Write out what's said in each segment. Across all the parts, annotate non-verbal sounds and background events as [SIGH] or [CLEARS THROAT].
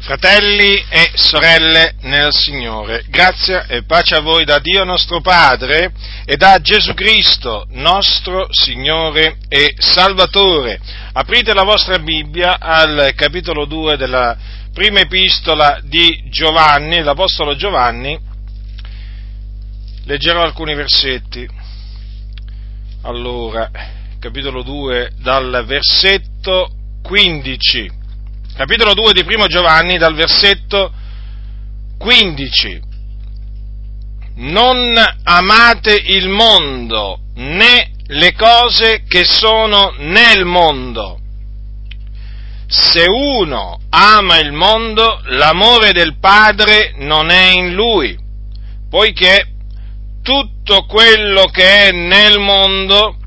Fratelli e sorelle nel Signore, grazia e pace a voi da Dio nostro Padre e da Gesù Cristo, nostro Signore e Salvatore. Aprite la vostra Bibbia al capitolo 2 della prima epistola di Giovanni, l'Apostolo Giovanni. Leggerò alcuni versetti. Allora, capitolo 2 dal versetto 15 capitolo 2 di Primo Giovanni, dal versetto 15. Non amate il mondo, né le cose che sono nel mondo. Se uno ama il mondo, l'amore del Padre non è in lui, poiché tutto quello che è nel mondo,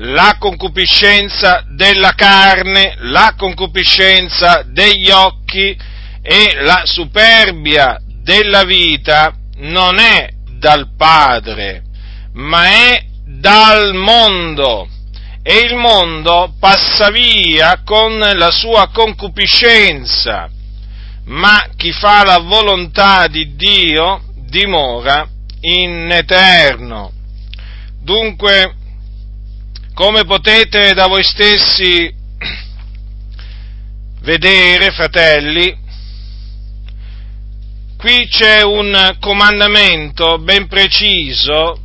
la concupiscenza della carne, la concupiscenza degli occhi e la superbia della vita non è dal Padre, ma è dal mondo. E il mondo passa via con la sua concupiscenza, ma chi fa la volontà di Dio dimora in eterno. Dunque, come potete da voi stessi vedere, fratelli, qui c'è un comandamento ben preciso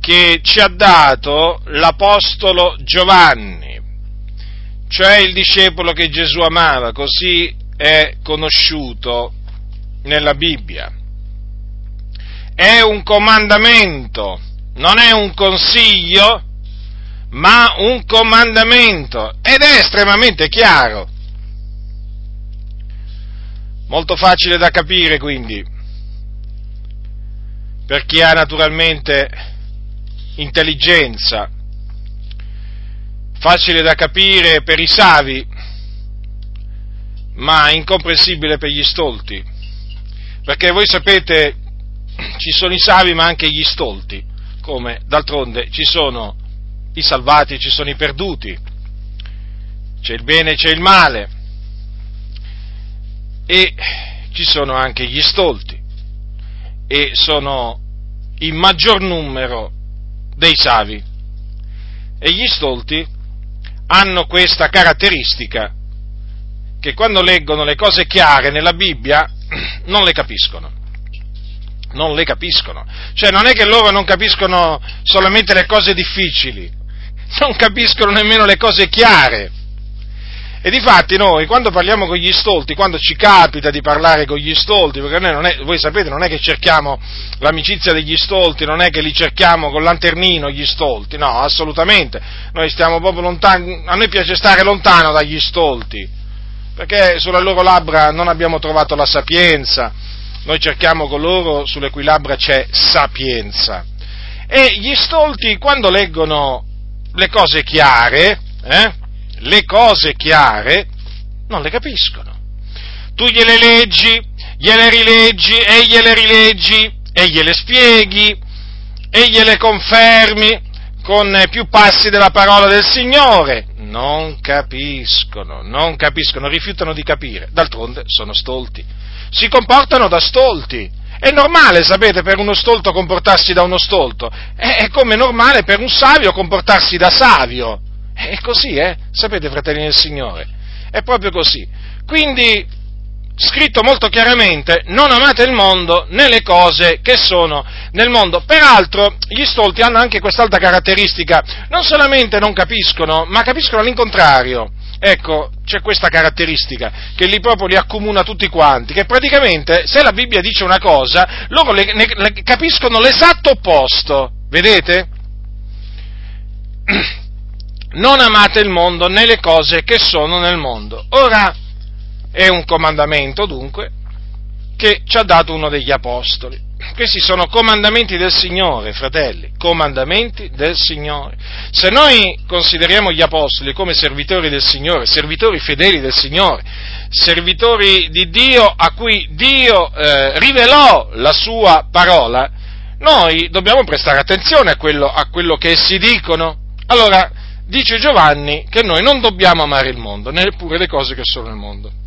che ci ha dato l'Apostolo Giovanni, cioè il discepolo che Gesù amava, così è conosciuto nella Bibbia. È un comandamento, non è un consiglio, ma un comandamento. Ed è estremamente chiaro. Molto facile da capire quindi, per chi ha naturalmente intelligenza, facile da capire per i savi, ma incomprensibile per gli stolti, perché voi sapete ci sono i savi ma anche gli stolti, come d'altronde ci sono i salvati, ci sono i perduti, c'è il bene e c'è il male. E ci sono anche gli stolti. E sono il maggior numero dei savi. E gli stolti hanno questa caratteristica che quando leggono le cose chiare nella Bibbia [CLEARS THROAT] non le capiscono. Non le capiscono. Cioè non è che loro non capiscono solamente le cose difficili, non capiscono nemmeno le cose chiare. E difatti noi, quando parliamo con gli stolti, quando ci capita di parlare con gli stolti, perché noi è, voi sapete, non è che cerchiamo l'amicizia degli stolti, non è che li cerchiamo con lanternino gli stolti, no, assolutamente. Noi stiamo proprio lontani, a noi piace stare lontano dagli stolti, perché sulle loro labbra non abbiamo trovato la sapienza, noi cerchiamo coloro sulle cui labbra c'è sapienza. E gli stolti, quando leggono le cose chiare, eh, le cose chiare, non le capiscono. Tu gliele leggi, gliele rileggi e gliele rileggi e gliele spieghi e gliele confermi con più passi della parola del Signore. Non capiscono, non capiscono, rifiutano di capire. D'altronde sono stolti. Si comportano da stolti è normale, sapete, per uno stolto comportarsi da uno stolto, è come normale per un savio comportarsi da savio. È così, eh? Sapete, fratelli del Signore? È proprio così. Quindi, scritto molto chiaramente, non amate il mondo né le cose che sono nel mondo. Peraltro, gli stolti hanno anche quest'altra caratteristica, non solamente non capiscono, ma capiscono all'incontrario. Ecco, c'è questa caratteristica che lì proprio li accomuna tutti quanti, che praticamente se la Bibbia dice una cosa, loro le, ne, le capiscono l'esatto opposto, vedete? [CLEARS THROAT] Non amate il mondo né le cose che sono nel mondo. Ora è un comandamento dunque che ci ha dato uno degli apostoli. Questi sono comandamenti del Signore, fratelli, comandamenti del Signore. Se noi consideriamo gli apostoli come servitori del Signore, servitori fedeli del Signore, servitori di Dio a cui Dio eh, rivelò la sua parola, noi dobbiamo prestare attenzione a quello, a quello che essi dicono. Allora, dice Giovanni che noi non dobbiamo amare il mondo, neppure le cose che sono nel mondo.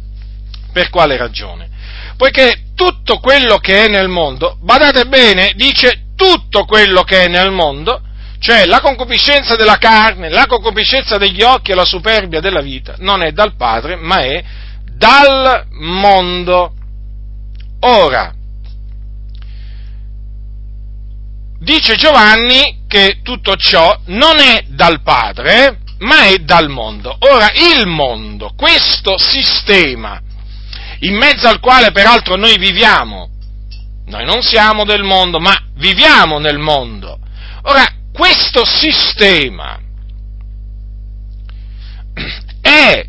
Per quale ragione? Poiché tutto quello che è nel mondo, badate bene, dice tutto quello che è nel mondo, cioè la concupiscenza della carne, la concupiscenza degli occhi e la superbia della vita, non è dal Padre, ma è dal mondo. Ora, dice Giovanni che tutto ciò non è dal Padre, ma è dal mondo. Ora, il mondo, questo sistema, in mezzo al quale peraltro noi viviamo, noi non siamo del mondo, ma viviamo nel mondo. Ora, questo sistema [CLEARS THROAT] è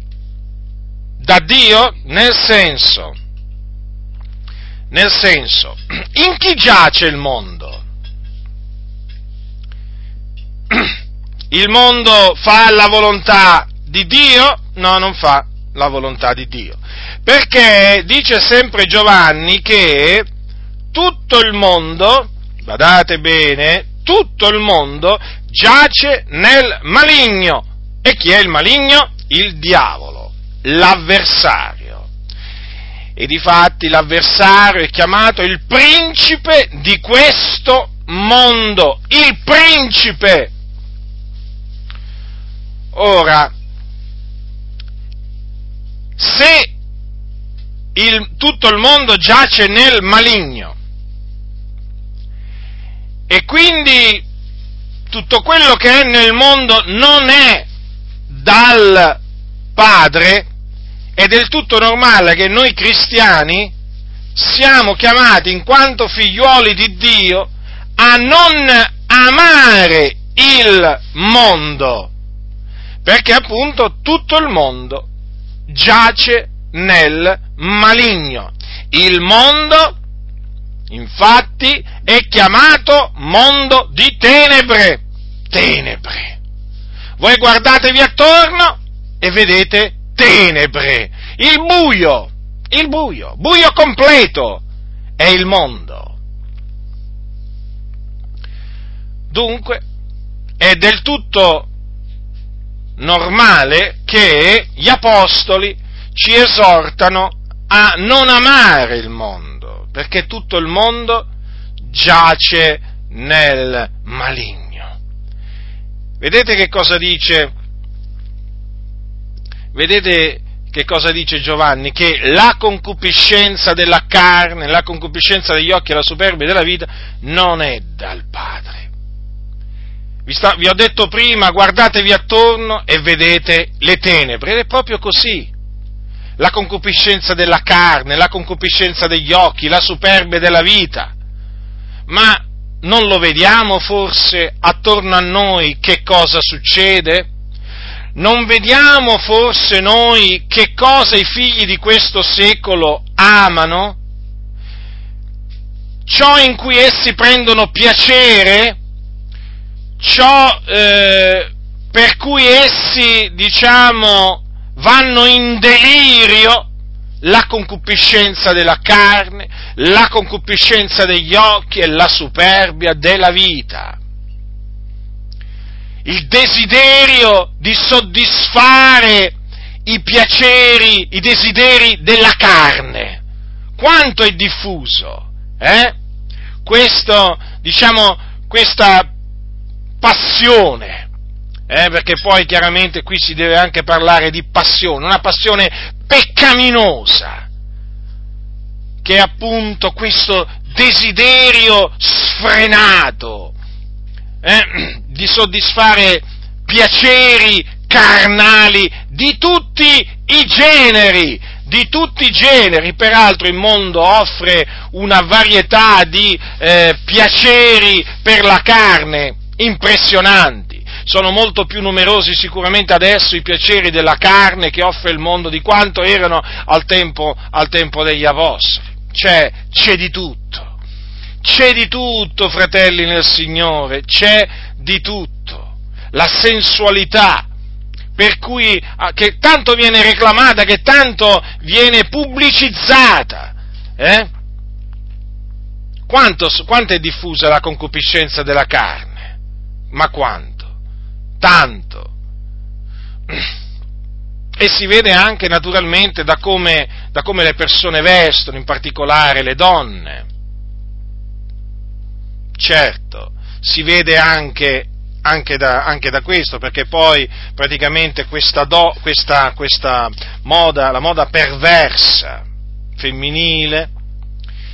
da Dio nel senso, nel senso, [CLEARS THROAT] in chi giace il mondo? [CLEARS THROAT] Il mondo fa la volontà di Dio? No, non fa la volontà di Dio. Perché dice sempre Giovanni che tutto il mondo, badate bene, tutto il mondo giace nel maligno. E chi è il maligno? Il diavolo, l'avversario. E difatti l'avversario è chiamato il principe di questo mondo, il principe. Ora, se il, tutto il mondo giace nel maligno. E quindi tutto quello che è nel mondo non è dal Padre, è del tutto normale che noi cristiani siamo chiamati in quanto figliuoli di Dio a non amare il mondo, perché appunto tutto il mondo giace nel maligno. Il mondo, infatti, è chiamato mondo di tenebre. Tenebre. Voi guardatevi attorno e vedete tenebre. Il buio, il buio, buio completo è il mondo. Dunque, è del tutto normale che gli apostoli ci esortano a non amare il mondo, perché tutto il mondo giace nel maligno. Vedete che cosa dice? Vedete che cosa dice Giovanni? Che la concupiscenza della carne, la concupiscenza degli occhi la superbia della vita non è dal Padre vi, sta, vi ho detto prima, guardatevi attorno e vedete le tenebre, ed è proprio così. La concupiscenza della carne, la concupiscenza degli occhi, la superbia della vita. Ma non lo vediamo forse attorno a noi che cosa succede? Non vediamo forse noi che cosa i figli di questo secolo amano? Ciò in cui essi prendono piacere? Ciò eh, per cui essi, diciamo, vanno in delirio, la concupiscenza della carne, la concupiscenza degli occhi e la superbia della vita. Il desiderio di soddisfare i piaceri, i desideri della carne. Quanto è diffuso, eh? Questo, diciamo, questa passione, eh, perché poi chiaramente qui si deve anche parlare di passione, una passione peccaminosa, che è appunto questo desiderio sfrenato eh, di soddisfare piaceri carnali di tutti i generi, di tutti i generi, peraltro il mondo offre una varietà di eh, piaceri per la carne, impressionanti. Sono molto più numerosi sicuramente adesso i piaceri della carne che offre il mondo di quanto erano al tempo, al tempo degli apostoli. C'è, c'è di tutto. C'è di tutto, fratelli nel Signore, c'è di tutto. La sensualità, per cui, ah, che tanto viene reclamata, che tanto viene pubblicizzata. Eh? Quanto, quanto è diffusa la concupiscenza della carne? Ma quanto? Tanto. e si vede anche naturalmente da come, da come le persone vestono, in particolare le donne. Certo, si vede anche anche da, anche da, questo, perché poi praticamente questa, do, questa, questa moda, la moda perversa femminile,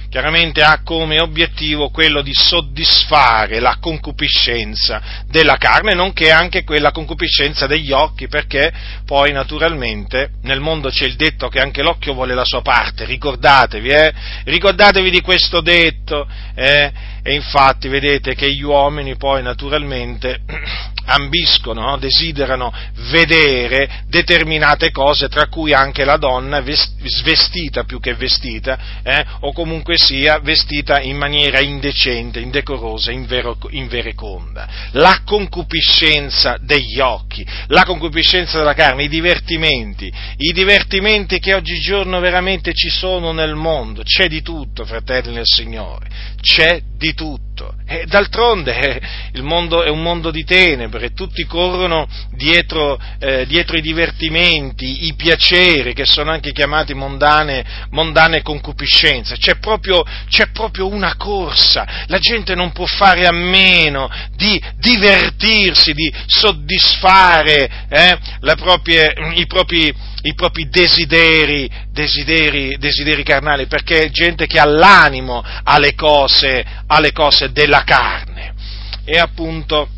chiaramente ha come obiettivo quello di soddisfare la concupiscenza della carne, nonché anche quella concupiscenza degli occhi, perché poi naturalmente nel mondo c'è il detto che anche l'occhio vuole la sua parte, ricordatevi, eh? ricordatevi di questo detto, eh? E infatti vedete che gli uomini poi naturalmente [CLEARS THROAT] ambiscono, no? desiderano vedere determinate cose, tra cui anche la donna svestita più che vestita, eh? o comunque sia vestita in maniera indecente, indecorosa, invereconda. La concupiscenza degli occhi, la concupiscenza della carne, i divertimenti, i divertimenti che oggigiorno veramente ci sono nel mondo, c'è di tutto, fratelli nel Signore, c'è di tutto. E d'altronde eh, il mondo è un mondo di tenebre, tutti corrono dietro, eh, dietro, i divertimenti, i piaceri, che sono anche chiamati mondane, mondane concupiscenze. C'è proprio, c'è proprio, una corsa, la gente non può fare a meno di divertirsi, di soddisfare eh, proprie, i propri i propri desideri, desideri, desideri carnali, perché è gente che ha l'animo alle cose, alle cose della carne. E appunto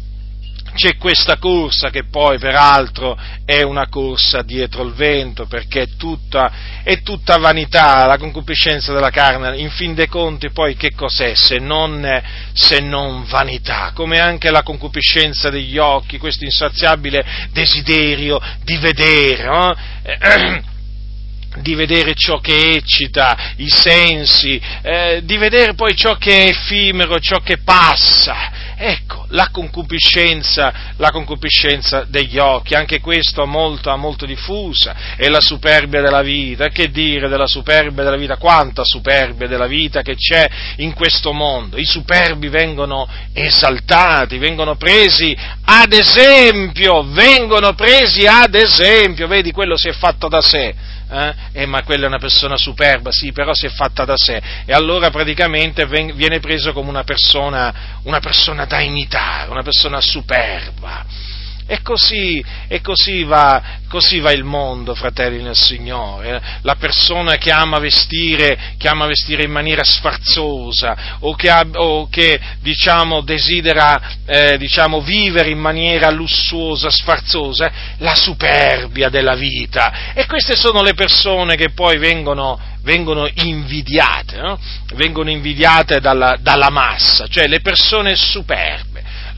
c'è questa corsa che poi peraltro è una corsa dietro il vento perché è tutta, è tutta vanità, la concupiscenza della carne, in fin dei conti poi che cos'è se non, se non vanità, come anche la concupiscenza degli occhi, questo insaziabile desiderio di vedere. No? [CLEARS THROAT] di vedere ciò che eccita i sensi, eh, di vedere poi ciò che è effimero, ciò che passa. Ecco, la concupiscenza, la concupiscenza degli occhi, anche questo molto, molto diffusa, e la superbia della vita. Che dire della superbia della vita? Quanta superbia della vita che c'è in questo mondo. I superbi vengono esaltati, vengono presi ad esempio, vengono presi ad esempio, vedi, quello si è fatto da sé eh? eh, ma quella è una persona superba, sì, però si è fatta da sé, e allora praticamente viene preso come una persona, una persona da imitare, una persona superba. E così, e così, va, così va il mondo, fratelli nel Signore. La persona che ama vestire, che ama vestire in maniera sfarzosa o che, o che diciamo, desidera eh, diciamo, vivere in maniera lussuosa, sfarzosa, la superbia della vita. E queste sono le persone che poi vengono, vengono invidiate, no? vengono invidiate dalla, dalla massa, cioè le persone superbe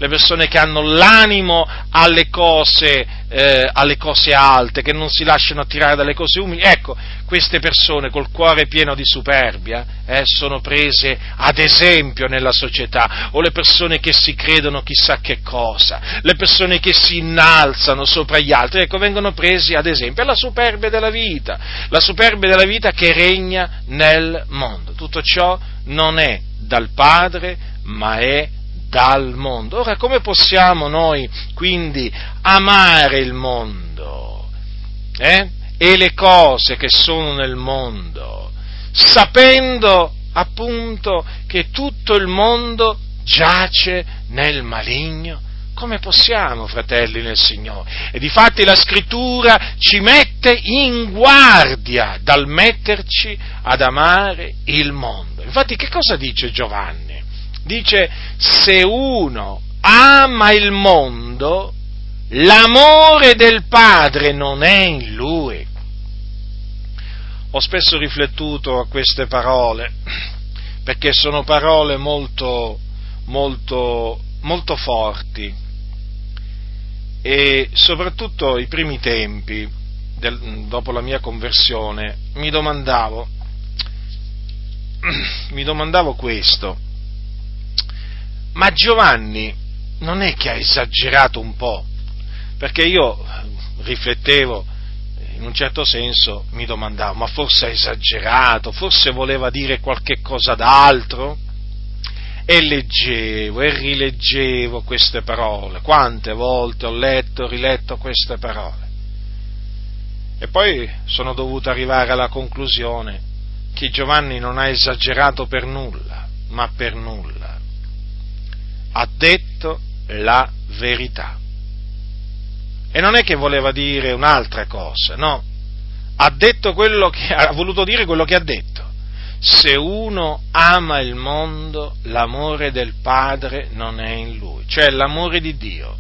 le persone che hanno l'animo alle cose, eh, alle cose alte, che non si lasciano attirare dalle cose umili. Ecco, queste persone col cuore pieno di superbia eh, sono prese ad esempio nella società, o le persone che si credono chissà che cosa, le persone che si innalzano sopra gli altri, ecco, vengono presi ad esempio. È la superbia della vita, la superbia della vita che regna nel mondo. Tutto ciò non è dal Padre, ma è dal mondo. Ora, come possiamo noi quindi amare il mondo eh? e le cose che sono nel mondo, sapendo appunto che tutto il mondo giace nel maligno? Come possiamo, fratelli nel Signore? E difatti la scrittura ci mette in guardia dal metterci ad amare il mondo. Infatti che cosa dice Giovanni? Dice se uno ama il mondo, l'amore del Padre non è in lui. Ho spesso riflettuto a queste parole, perché sono parole molto, molto, molto forti e soprattutto i primi tempi, del, dopo la mia conversione, mi domandavo, [CLEARS THROAT] mi domandavo questo, ma Giovanni non è che ha esagerato un po', perché io riflettevo, in un certo senso mi domandavo, ma forse ha esagerato, forse voleva dire qualche cosa d'altro? E leggevo e rileggevo queste parole, quante volte ho letto e riletto queste parole. E poi sono dovuto arrivare alla conclusione che Giovanni non ha esagerato per nulla, ma per nulla. Ha detto la verità. E non è che voleva dire un'altra cosa, no. Ha che ha voluto dire quello che ha detto. Se uno ama il mondo, l'amore del Padre non è in lui, cioè l'amore di Dio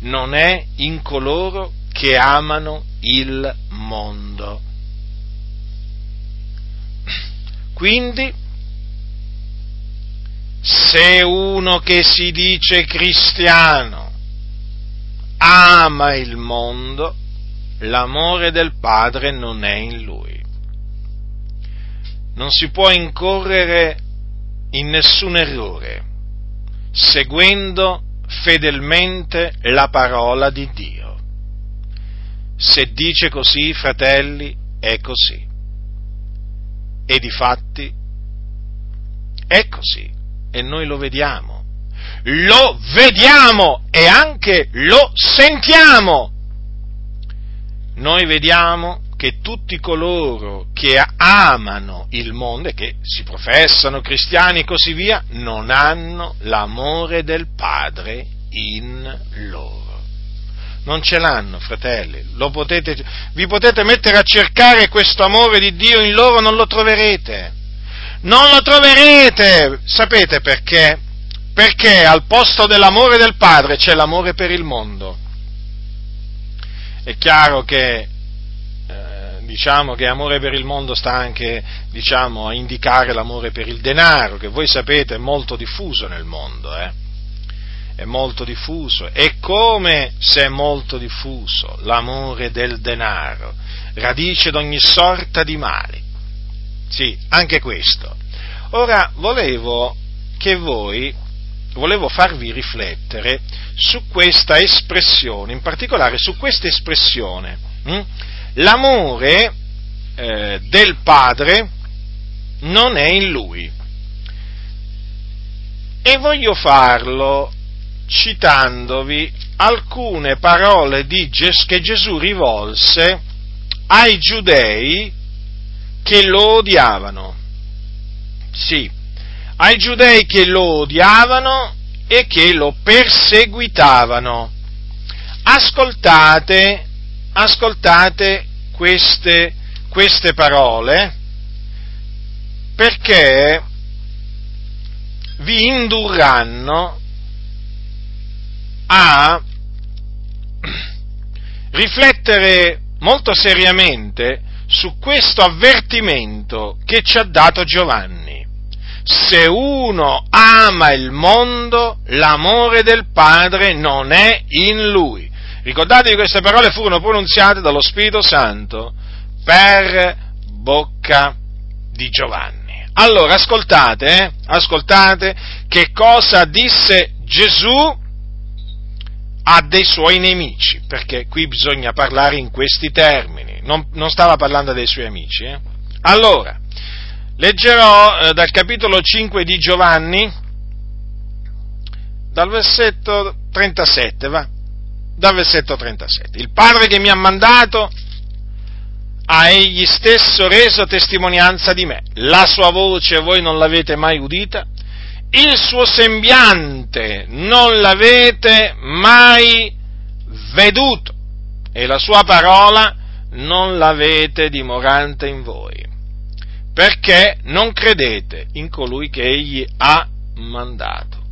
non è in coloro che amano il mondo. Quindi, se uno che si dice cristiano ama il mondo, l'amore del Padre non è in lui. Non si può incorrere in nessun errore seguendo fedelmente la parola di Dio. Se dice così, fratelli, è così. E di fatti è così. E noi lo vediamo. Lo vediamo e anche lo sentiamo. Noi vediamo che tutti coloro che amano il mondo e che si professano cristiani e così via, non hanno l'amore del Padre in loro non ce l'hanno, fratelli. Potete, vi potete mettere a cercare questo amore di Dio in loro, non lo troverete. Non lo troverete. Sapete perché? Perché al posto dell'amore del Padre c'è l'amore per il mondo. È chiaro che eh, diciamo che amore per il mondo sta anche diciamo, a indicare l'amore per il denaro, che voi sapete è molto diffuso nel mondo. Eh? è molto diffuso e come se è molto diffuso l'amore del denaro, radice d'ogni sorta di mali. Sì, anche questo. Ora volevo che voi, volevo farvi riflettere su questa espressione, in particolare su questa espressione, hm? l'amore eh, del Padre non è in lui. E voglio farlo citandovi alcune parole Ges- che Gesù rivolse ai giudei che lo odiavano. Sì, ai giudei che lo odiavano e che lo perseguitavano. Ascoltate, ascoltate queste, queste parole perché vi indurranno a riflettere molto seriamente su questo avvertimento che ci ha dato Giovanni. Se uno ama il mondo, l'amore del Padre non è in lui. Ricordate che queste parole furono pronunziate dallo Spirito Santo per bocca di Giovanni. Allora, ascoltate, eh? ascoltate che cosa disse Gesù ha dei suoi nemici, perché qui bisogna parlare in questi termini, non, non stava parlando dei suoi amici. Eh? Allora, leggerò eh, dal capitolo 5 di Giovanni, dal versetto 37, va? Dal versetto 37. Il Padre che mi ha mandato ha egli stesso reso testimonianza di me. La sua voce voi non l'avete mai udita, il suo sembiante non l'avete mai veduto e la sua parola non l'avete dimorante in voi, perché non credete in colui che egli ha mandato.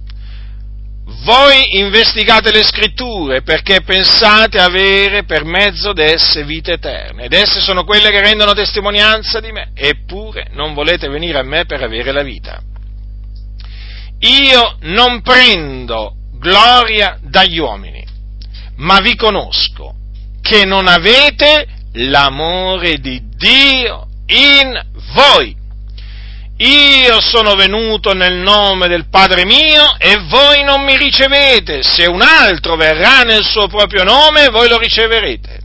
Voi investigate le scritture perché pensate avere per mezzo d'esse vita eterna ed esse sono quelle che rendono testimonianza di me, eppure non volete venire a me per avere la vita io non prendo gloria dagli uomini, ma vi conosco che non avete l'amore di Dio in voi. Io sono venuto nel nome del Padre mio e voi non mi ricevete. Se un altro verrà nel suo proprio nome, voi lo riceverete.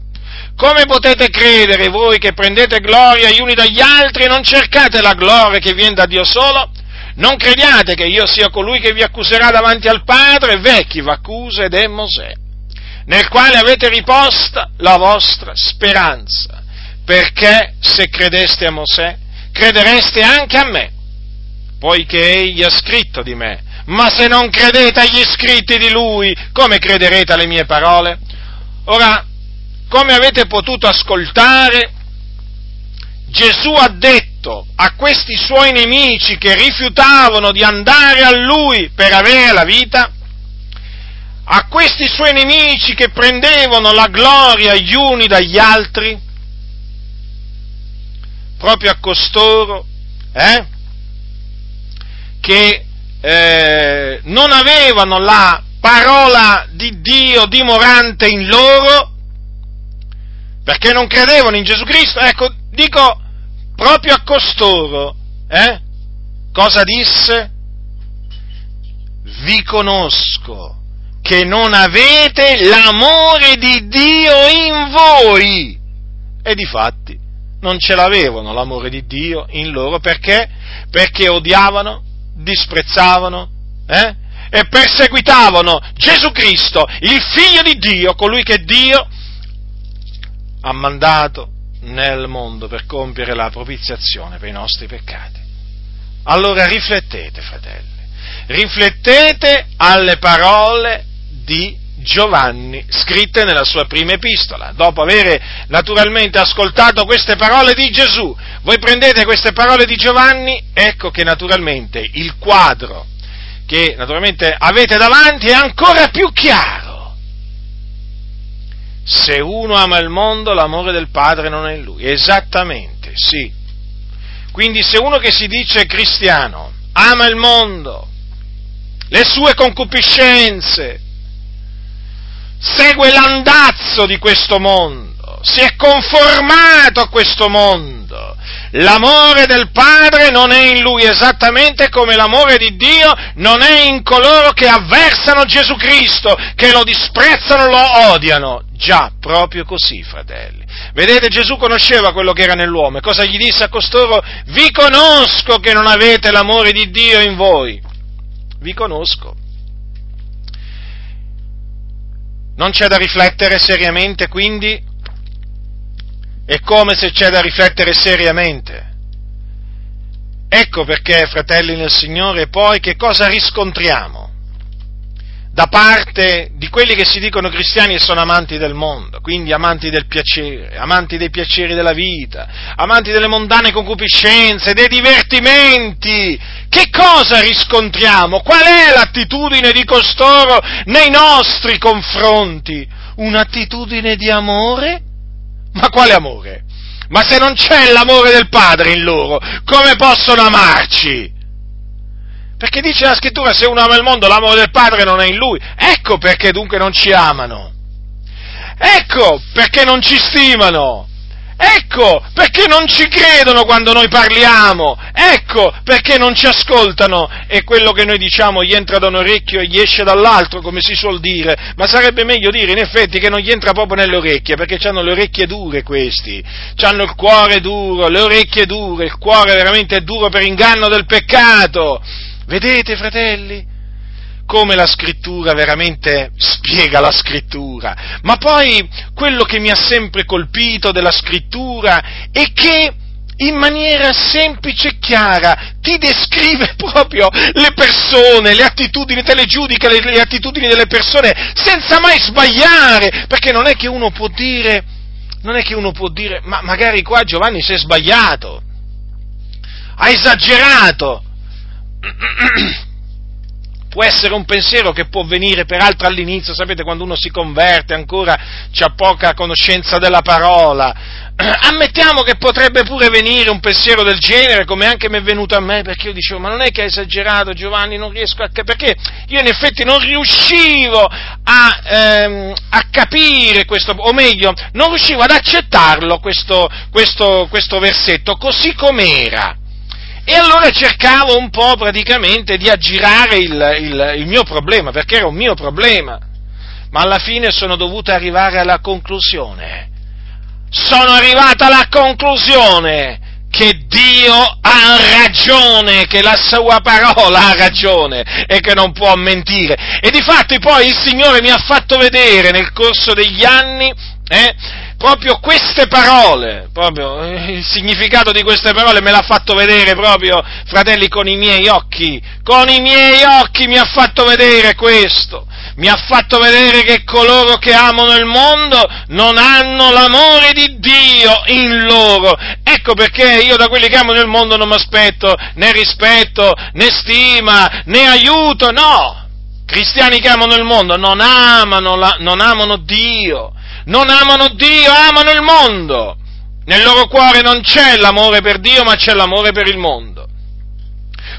Come potete credere voi che prendete gloria gli uni dagli altri e non cercate la gloria che viene da Dio solo? Non crediate che io sia colui che vi accuserà davanti al Padre, vecchi v'accusa ed è Mosè, nel quale avete riposta la vostra speranza. perché se credeste a Mosè, credereste anche a me, poiché egli ha scritto di me. Ma se non credete agli scritti di lui, come crederete alle mie parole? Ora, come avete potuto ascoltare, Gesù ha detto a questi suoi nemici che rifiutavano di andare a lui per avere la vita, a questi suoi nemici che prendevano la gloria gli uni dagli altri, proprio a costoro, eh, che eh, non avevano la parola di Dio dimorante in loro, perché non credevano in Gesù Cristo, ecco, dico proprio a costoro, eh, cosa disse? Vi conosco che non avete l'amore di Dio in voi. E di fatti non ce l'avevano l'amore di Dio in loro perché? Perché odiavano, disprezzavano eh? e perseguitavano Gesù Cristo, il figlio di Dio, colui che Dio ha mandato nel mondo per compiere la propiziazione per i nostri peccati. Allora riflettete, fratelli, riflettete alle parole di Giovanni, scritte nella sua prima epistola. Dopo aver naturalmente ascoltato queste parole di Gesù, voi prendete queste parole di Giovanni, ecco che naturalmente il quadro che naturalmente avete davanti è ancora più chiaro. Se uno ama il mondo, l'amore del Padre non è in lui. Esattamente, sì. Quindi se uno che si dice cristiano ama il mondo, le sue concupiscenze, segue l'andazzo di questo mondo, si è conformato a questo mondo. L'amore del Padre non è in lui esattamente come l'amore di Dio non è in coloro che avversano Gesù Cristo, che lo disprezzano, lo odiano. Già, proprio così, fratelli. Vedete, Gesù conosceva quello che era nell'uomo e cosa gli disse a costoro? Vi conosco che non avete l'amore di Dio in voi. Vi conosco. Non c'è da riflettere seriamente, quindi? È come se c'è da riflettere seriamente. Ecco perché, fratelli nel Signore, poi che cosa riscontriamo? Da parte di quelli che si dicono cristiani e sono amanti del mondo, quindi amanti del piacere, amanti dei piaceri della vita, amanti delle mondane concupiscenze, dei divertimenti. Che cosa riscontriamo? Qual è l'attitudine di costoro nei nostri confronti? Un'attitudine di amore? Ma quale amore? Ma se non c'è l'amore del Padre in loro, come possono amarci? Perché dice la scrittura, se uno ama il mondo, l'amore del Padre non è in lui. Ecco perché dunque non ci amano. Ecco perché non ci stimano. Ecco perché non ci credono quando noi parliamo. Ecco perché non ci ascoltano e quello che noi diciamo gli entra da un orecchio e gli esce dall'altro, come si suol dire. Ma sarebbe meglio dire in effetti che non gli entra proprio nelle orecchie, perché hanno le orecchie dure questi. Hanno il cuore duro, le orecchie dure, il cuore veramente è duro per inganno del peccato. Vedete, fratelli? Come la scrittura veramente spiega la scrittura. Ma poi quello che mi ha sempre colpito della scrittura è che in maniera semplice e chiara ti descrive [LAUGHS] proprio le persone, le attitudini, te le giudica le, le attitudini delle persone senza mai sbagliare, perché non è che uno può dire, non è che uno può dire, ma magari qua Giovanni si è sbagliato, ha esagerato, [CLEARS THROAT] può essere un pensiero che può venire peraltro all'inizio, sapete, quando uno si converte ancora c'ha poca conoscenza della parola. [CLEARS THROAT] Ammettiamo che potrebbe pure venire un pensiero del genere, come anche mi è venuto a me, perché io dicevo, ma non è che hai esagerato Giovanni, non riesco a capire, perché io in effetti non riuscivo a, ehm, a, capire questo, o meglio, non riuscivo ad accettarlo questo, questo, questo versetto così com'era. E allora cercavo un po' praticamente di aggirare il, il, il mio problema, perché era un mio problema. Ma alla fine sono dovuto arrivare alla conclusione. Sono arrivato alla conclusione che Dio ha ragione, che la sua parola ha ragione e che non può mentire. E difatti poi il Signore mi ha fatto vedere nel corso degli anni eh, proprio queste parole, proprio eh, il significato di queste parole me l'ha fatto vedere proprio, fratelli, con i miei occhi, con i miei occhi mi ha fatto vedere questo, mi ha fatto vedere che coloro che amano il mondo non hanno l'amore di Dio in loro. Ecco perché io da quelli che amano il mondo non mi aspetto né rispetto, né stima, né aiuto, no! Cristiani che amano il mondo non amano, la, non amano Dio, non amano Dio, amano il mondo. Nel loro cuore non c'è l'amore per Dio, ma c'è l'amore per il mondo.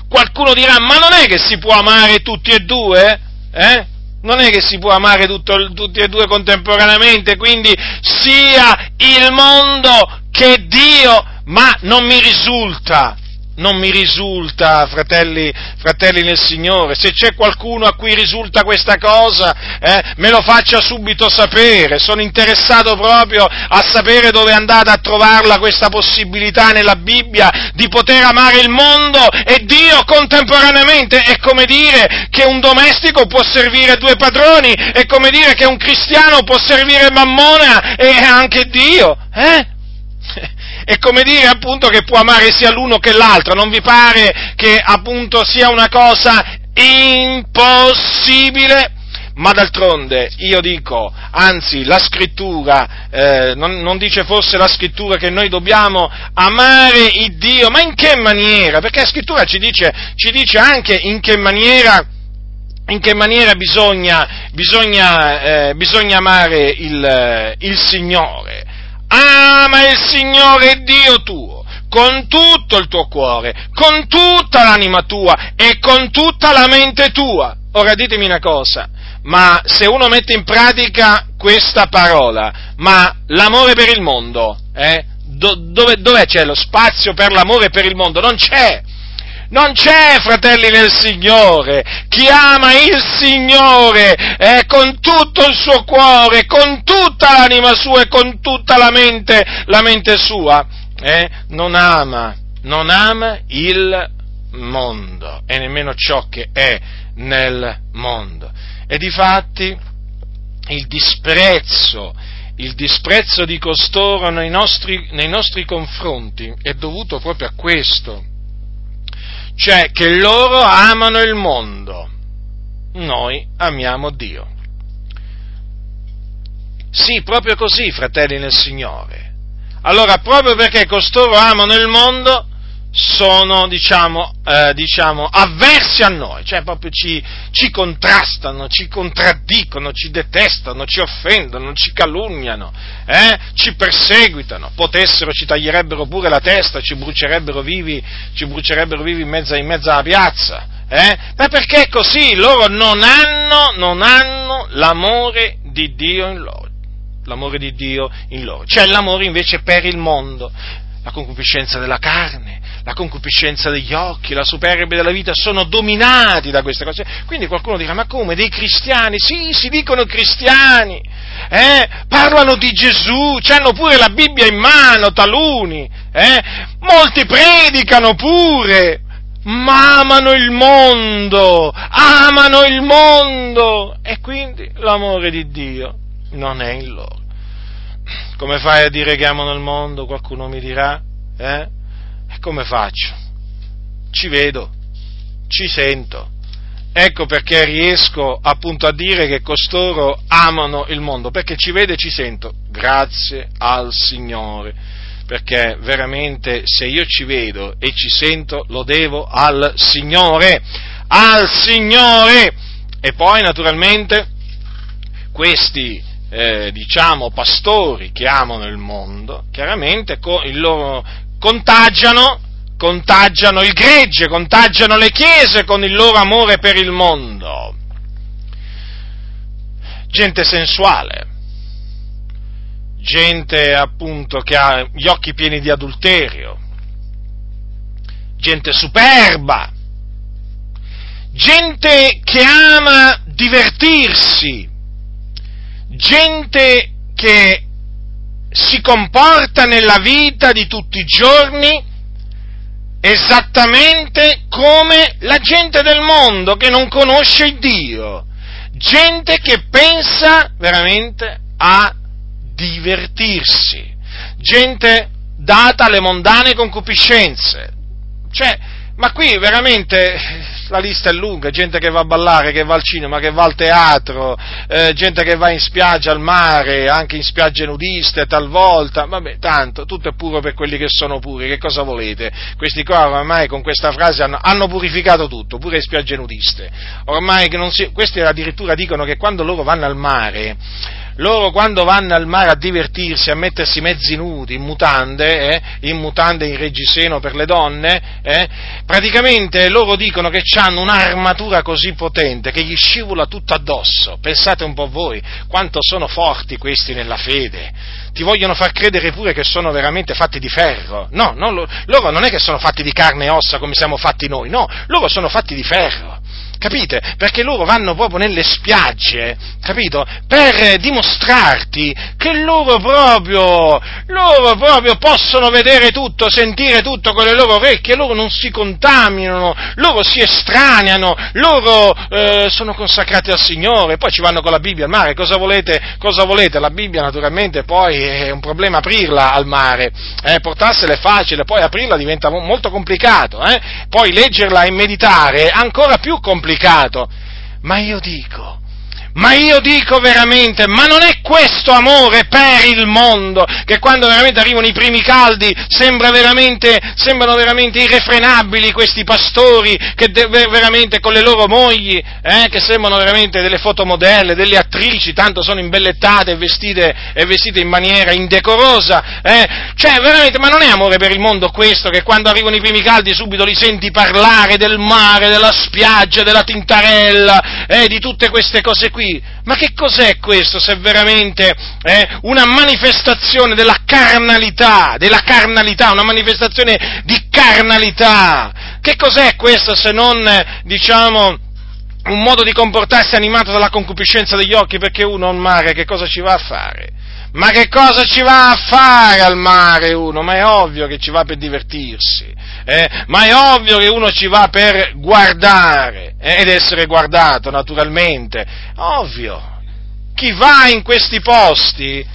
Qualcuno dirà, ma non è che si può amare tutti e due? Eh? Non è che si può amare tutto, tutti e due contemporaneamente, quindi sia il mondo che Dio, ma non mi risulta, non mi risulta, fratelli, fratelli nel Signore. Se c'è qualcuno a cui risulta questa cosa, eh, me lo faccia subito sapere. Sono interessato proprio a sapere dove è andata a trovarla questa possibilità nella Bibbia di poter amare il mondo e Dio contemporaneamente. È come dire che un domestico può servire due padroni, è come dire che un cristiano può servire Mammona e anche Dio. Eh? È come dire appunto che può amare sia l'uno che l'altro, non vi pare che appunto sia una cosa impossibile? Ma d'altronde io dico, anzi la scrittura, eh, non, non, dice forse la scrittura che noi dobbiamo amare il Dio, ma in che maniera? Perché la scrittura ci dice, ci dice anche in che maniera, in che maniera bisogna, bisogna, eh, bisogna amare il, il Signore ama il Signore Dio tuo con tutto il tuo cuore, con tutta l'anima tua e con tutta la mente tua. Ora ditemi una cosa, ma se uno mette in pratica questa parola, ma l'amore per il mondo, eh, do, dove, dove c'è lo spazio per l'amore per il mondo? Non c'è. Non c'è, fratelli nel Signore, chi ama il Signore eh, con tutto il suo cuore, con tutta l'anima sua e con tutta la mente, la mente sua, eh, non ama, non ama il mondo e nemmeno ciò che è nel mondo. E difatti il disprezzo, il disprezzo di costoro nei nostri, nei nostri confronti è dovuto proprio a questo cioè che loro amano il mondo, noi amiamo Dio. Sì, proprio così, fratelli nel Signore. Allora, proprio perché costoro amano il mondo, sono, diciamo, eh, diciamo, avversi a noi, cioè proprio ci, ci, contrastano, ci contraddicono, ci detestano, ci offendono, ci calunniano, eh, ci perseguitano, potessero ci taglierebbero pure la testa, ci brucierebbero vivi, ci brucierebbero vivi in mezzo, in mezzo alla piazza, eh? ma perché è così? Loro non hanno, non hanno l'amore di Dio in loro l'amore di Dio in loro. C'è l'amore invece per il mondo la concupiscenza della carne, la concupiscenza degli occhi, la superbia della vita sono dominati da queste cose. Quindi qualcuno dirà, ma come, dei cristiani? Sì, si dicono cristiani, eh? parlano di Gesù, hanno pure la Bibbia in mano, taluni, eh? molti predicano pure, ma amano il mondo, amano il mondo e quindi l'amore di Dio non è in loro. Come fai a dire che amano il mondo? Qualcuno mi dirà, eh? E come faccio? Ci vedo, ci sento. Ecco perché riesco appunto a dire che costoro amano il mondo, perché ci vedo e ci sento. Grazie al Signore, perché veramente se io ci vedo e ci sento lo devo al Signore, al Signore. E poi naturalmente questi eh, diciamo, pastori che amano il mondo, chiaramente il loro, contagiano, contagiano il gregge, contagiano le chiese con il loro amore per il mondo. Gente sensuale, gente appunto che ha gli occhi pieni di adulterio, gente superba, gente che ama divertirsi, gente che si comporta nella vita di tutti i giorni esattamente come la gente del mondo che non conosce il Dio, gente che pensa veramente a divertirsi, gente data alle mondane concupiscenze. Cioè, ma qui veramente la lista è lunga, gente che va a ballare, che va al cinema, che va al teatro, eh, gente che va in spiaggia, al mare, anche in spiagge nudiste talvolta, vabbè, tanto, tutto è puro per quelli che sono puri, che cosa volete? Questi qua ormai con questa frase hanno, hanno purificato tutto, pure le spiagge nudiste. Ormai si, questi addirittura dicono che quando loro vanno al mare, loro quando vanno al mare a divertirsi, a mettersi mezzi nudi, in mutande, eh, in mutande in reggiseno per le donne, eh, praticamente loro dicono che hanno un'armatura così potente che gli scivola tutto addosso. Pensate un po' voi quanto sono forti questi nella fede. Ti vogliono far credere pure che sono veramente fatti di ferro. No, no loro non è che sono fatti di carne e ossa come siamo fatti noi, no, loro sono fatti di ferro capite? Perché loro vanno proprio nelle spiagge, capito? Per dimostrarti che loro proprio, loro proprio possono vedere tutto, sentire tutto con le loro orecchie, loro non si contaminano, loro si estraniano, loro eh, sono consacrati al Signore, poi ci vanno con la Bibbia al mare, cosa volete? Cosa volete? La Bibbia naturalmente poi è un problema aprirla al mare, eh, portarsela è facile, poi aprirla diventa molto complicato, eh? poi leggerla e meditare è ancora più complicato complicato. Ma io dico, ma io dico veramente, ma non è questo amore per il mondo, che quando veramente arrivano i primi caldi sembra veramente, sembrano veramente irrefrenabili questi pastori che de- veramente con le loro mogli, eh, che sembrano veramente delle fotomodelle, delle attrici, tanto sono imbellettate e vestite, e vestite in maniera indecorosa, eh. cioè veramente, ma non è amore per il mondo questo, che quando arrivano i primi caldi subito li senti parlare del mare, della spiaggia, della tintarella, eh, di tutte queste cose qui, ma che cos'è questo se veramente è una manifestazione della carnalità, della carnalità, una manifestazione di carnalità? Che cos'è questo se non, diciamo, un modo di comportarsi animato dalla concupiscenza degli occhi perché uno al mare che cosa ci va a fare? Ma che cosa ci va a fare al mare uno? Ma è ovvio che ci va per divertirsi, eh? ma è ovvio che uno ci va per guardare eh? ed essere guardato naturalmente, ovvio. Chi va in questi posti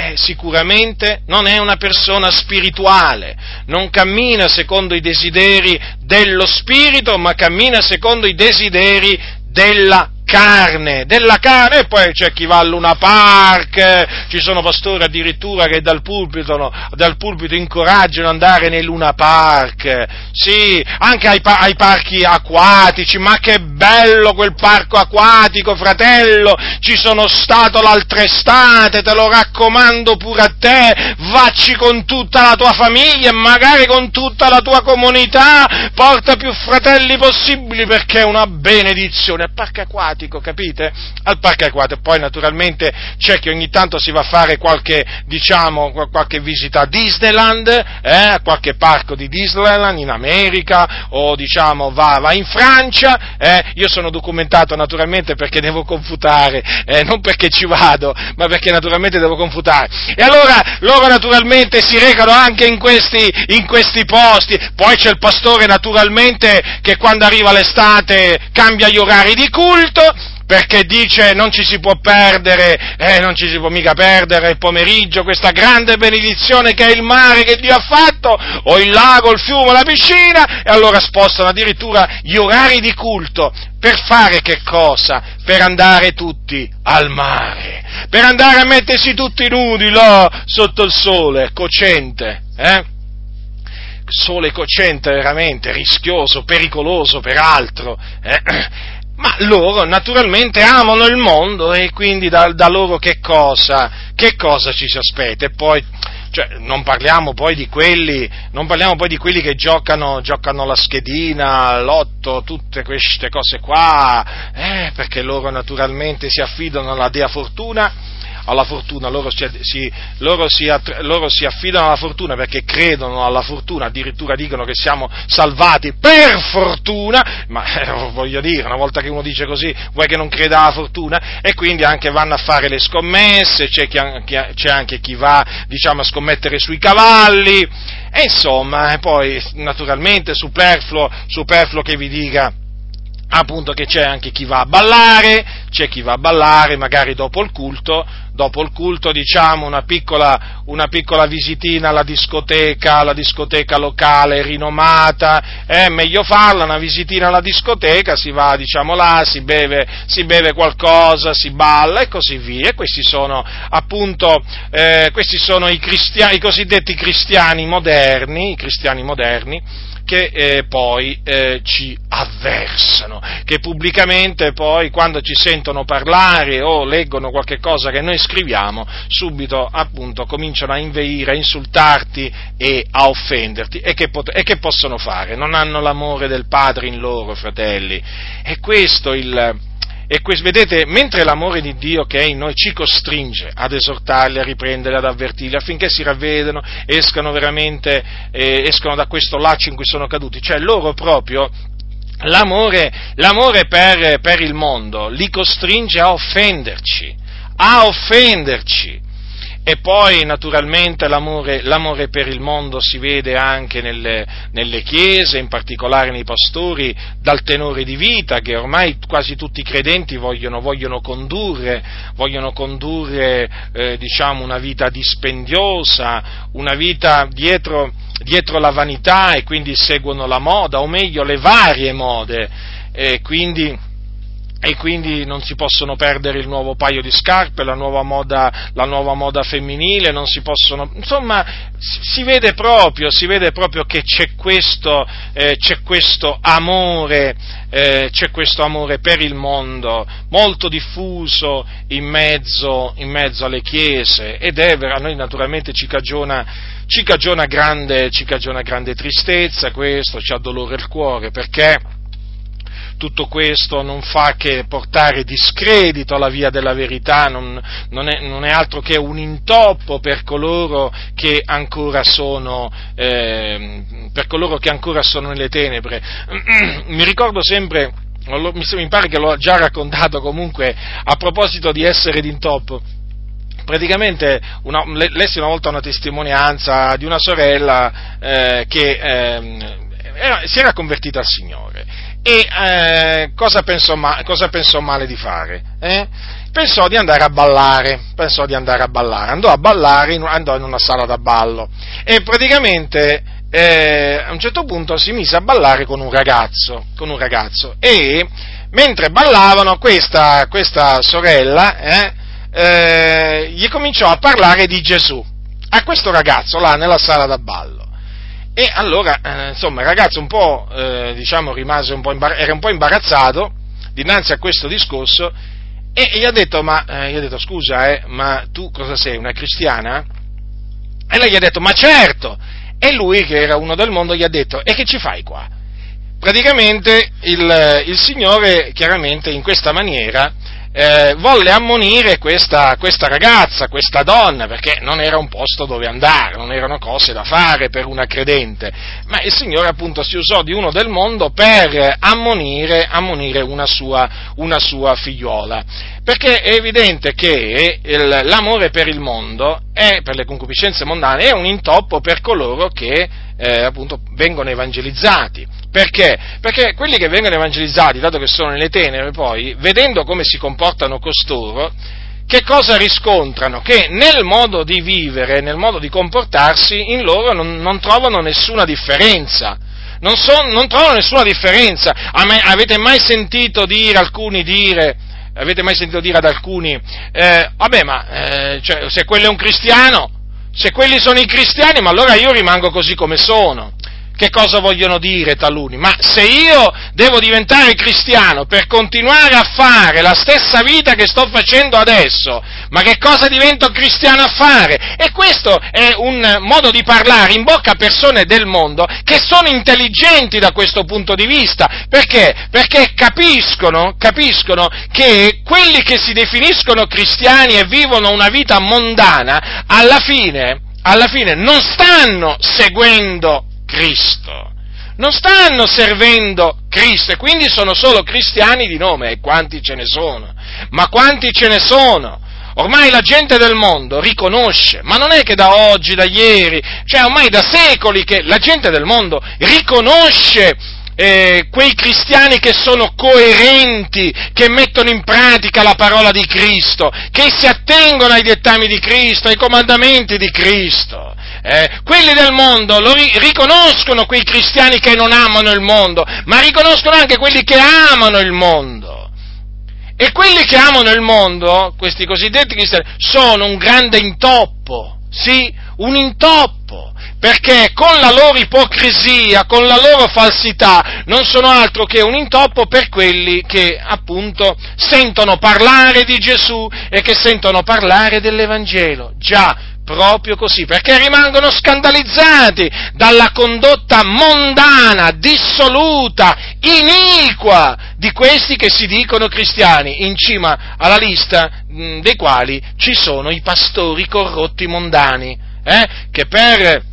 eh, sicuramente non è una persona spirituale, non cammina secondo i desideri dello spirito, ma cammina secondo i desideri della carne, della carne, e poi c'è chi va a Luna Park, ci sono pastori addirittura che dal pulpito, dal pulpito incoraggiano ad andare nei Luna Park, sì, anche ai, ai, parchi acquatici, ma che bello quel parco acquatico, fratello, ci sono stato l'altra estate, te lo raccomando pure a te, vacci con tutta la tua famiglia e magari con tutta la tua comunità, porta più fratelli possibili perché è una benedizione, parco acquatico acquatico, capite? Al parco acquatico. Poi naturalmente c'è chi ogni tanto si va a fare qualche, diciamo, qualche visita a Disneyland, eh, a qualche parco di Disneyland in America, o diciamo va, va in Francia, eh. io sono documentato naturalmente perché devo confutare, eh, non perché ci vado, ma perché naturalmente devo confutare. E allora loro naturalmente si recano anche in questi, in questi posti, poi c'è il pastore naturalmente che quando arriva l'estate cambia gli orari di culto, perché dice non ci si può perdere, eh, non ci si può mica perdere il pomeriggio, questa grande benedizione che è il mare che Dio ha fatto, o il lago, il fiume, la piscina, e allora spostano addirittura gli orari di culto. Per fare che cosa? Per andare tutti al mare, per andare a mettersi tutti nudi là sotto il sole, cocente, eh? Sole cocente veramente, rischioso, pericoloso peraltro. Eh? Ma loro naturalmente amano il mondo e quindi da, da loro che cosa, che cosa ci si aspetta? E poi cioè, non, parliamo poi di quelli, non parliamo poi di quelli che giocano, giocano la schedina, l'otto, tutte queste cose qua, eh, perché loro naturalmente si affidano alla Dea Fortuna alla fortuna, loro si, si, loro, si, loro si, affidano alla fortuna perché credono alla fortuna, addirittura dicono che siamo salvati per fortuna, ma eh, [LAUGHS] voglio dire, una volta che uno dice così, vuoi che non creda alla fortuna? E quindi anche vanno a fare le scommesse, c'è, chi, c'è anche chi va diciamo, a scommettere sui cavalli, e insomma, poi naturalmente superfluo, superfluo che vi dica appunto che c'è anche chi va a ballare, c'è chi va a ballare magari dopo il culto, dopo il culto diciamo una piccola, una piccola visitina alla discoteca, alla discoteca locale rinomata, è meglio farla una visitina alla discoteca, si va diciamo là, si beve, si beve qualcosa, si balla e così via. E questi sono appunto, eh, questi sono i, cristiani, i cosiddetti cristiani moderni, i cristiani moderni, che eh, poi eh, ci avversano, che pubblicamente poi quando ci sentono parlare o leggono qualche cosa che noi scriviamo, subito appunto cominciano a inveire, a insultarti e a offenderti. E che, pot- e che possono fare? Non hanno l'amore del Padre in loro, fratelli. È questo il, e questo, vedete, mentre l'amore di Dio che è in noi ci costringe ad esortarli, a riprenderli, ad avvertirli, affinché si ravvedano, escano veramente, eh, escano da questo laccio in cui sono caduti, cioè loro proprio l'amore, l'amore per, per il mondo li costringe a offenderci, a offenderci. E poi naturalmente l'amore, l'amore, per il mondo si vede anche nelle, nelle, chiese, in particolare nei pastori, dal tenore di vita che ormai quasi tutti i credenti vogliono, vogliono condurre, vogliono condurre eh, diciamo, una vita dispendiosa, una vita dietro, dietro, la vanità e quindi seguono la moda, o meglio le varie mode. E quindi, e quindi non si possono perdere il nuovo paio di scarpe, la nuova moda, la nuova moda femminile, non si possono, insomma, si vede proprio, si vede proprio che c'è questo, eh, c'è questo amore, eh, c'è questo amore per il mondo molto diffuso in mezzo, in mezzo alle chiese. Ed è, a noi naturalmente ci cagiona, ci cagiona grande, ci cagiona grande tristezza questo, ci addolora il cuore perché tutto questo non fa che portare discredito alla via della verità, non, non, è, non è, altro che un intoppo per coloro che ancora sono, eh, che ancora sono nelle tenebre. [CLEARS THROAT] Mi ricordo sempre, mi pare che l'ho già raccontato comunque a proposito di essere d'intoppo praticamente una, lessi una volta una testimonianza di una sorella eh, che eh, era, si era convertita al Signore e eh, cosa, pensò, cosa, pensò, male di fare? Eh? Pensò di andare a ballare, pensò di andare a ballare, andò a ballare, in, andò in una sala da ballo e praticamente eh, a un certo punto si mise a ballare con un ragazzo, con un ragazzo e mentre ballavano questa, questa sorella eh, eh, gli cominciò a parlare di Gesù a questo ragazzo là nella sala da ballo e allora, eh, insomma, il ragazzo un po', eh, diciamo, rimase un po', imbar- era un po' imbarazzato dinanzi a questo discorso e, gli ha detto, ma, eh, gli ha detto, scusa, eh, ma tu cosa sei, una cristiana? E lei gli ha detto, ma certo! E lui, che era uno del mondo, gli ha detto, e che ci fai qua? Praticamente il, il Signore, chiaramente, in questa maniera, eh, volle ammonire questa, questa, ragazza, questa donna, perché non era un posto dove andare, non erano cose da fare per una credente, ma il Signore appunto si usò di uno del mondo per ammonire, ammonire una, sua, una sua figliuola. Perché è evidente che il, l'amore per il mondo e per le concupiscenze mondane è un intoppo per coloro che eh, appunto vengono evangelizzati. Perché? Perché quelli che vengono evangelizzati, dato che sono nelle tenebre, poi, vedendo come si comportano costoro, che cosa riscontrano? Che nel modo di vivere, nel modo di comportarsi, in loro non, non trovano nessuna differenza. Non, son, non, trovano nessuna differenza. Avete mai sentito dire, alcuni dire, avete mai sentito dire ad alcuni, eh, vabbè ma eh, cioè, se quello è un cristiano, se quelli sono i cristiani, ma allora io rimango così come sono. Che cosa vogliono dire taluni? Ma se io devo diventare cristiano per continuare a fare la stessa vita che sto facendo adesso, ma che cosa divento cristiano a fare? E questo è un modo di parlare in bocca a persone del mondo che sono intelligenti da questo punto di vista. Perché? Perché capiscono, capiscono che quelli che si definiscono cristiani e vivono una vita mondana, alla fine, alla fine non stanno seguendo Cristo. Non stanno servendo Cristo e quindi sono solo cristiani di nome e quanti ce ne sono. Ma quanti ce ne sono? Ormai la gente del mondo riconosce, ma non è che da oggi, da ieri, cioè ormai da secoli che la gente del mondo riconosce eh, quei cristiani che sono coerenti, che mettono in pratica la parola di Cristo, che si attengono ai dettami di Cristo, ai comandamenti di Cristo. Eh, quelli del mondo ri- riconoscono quei cristiani che non amano il mondo, ma riconoscono anche quelli che amano il mondo. E quelli che amano il mondo, questi cosiddetti cristiani, sono un grande intoppo, sì, un intoppo, perché con la loro ipocrisia, con la loro falsità, non sono altro che un intoppo per quelli che appunto sentono parlare di Gesù e che sentono parlare dell'Evangelo. Già, proprio così, perché rimangono scandalizzati dalla condotta mondana, dissoluta, iniqua di questi che si dicono cristiani, in cima alla lista mh, dei quali ci sono i pastori corrotti mondani, eh, che per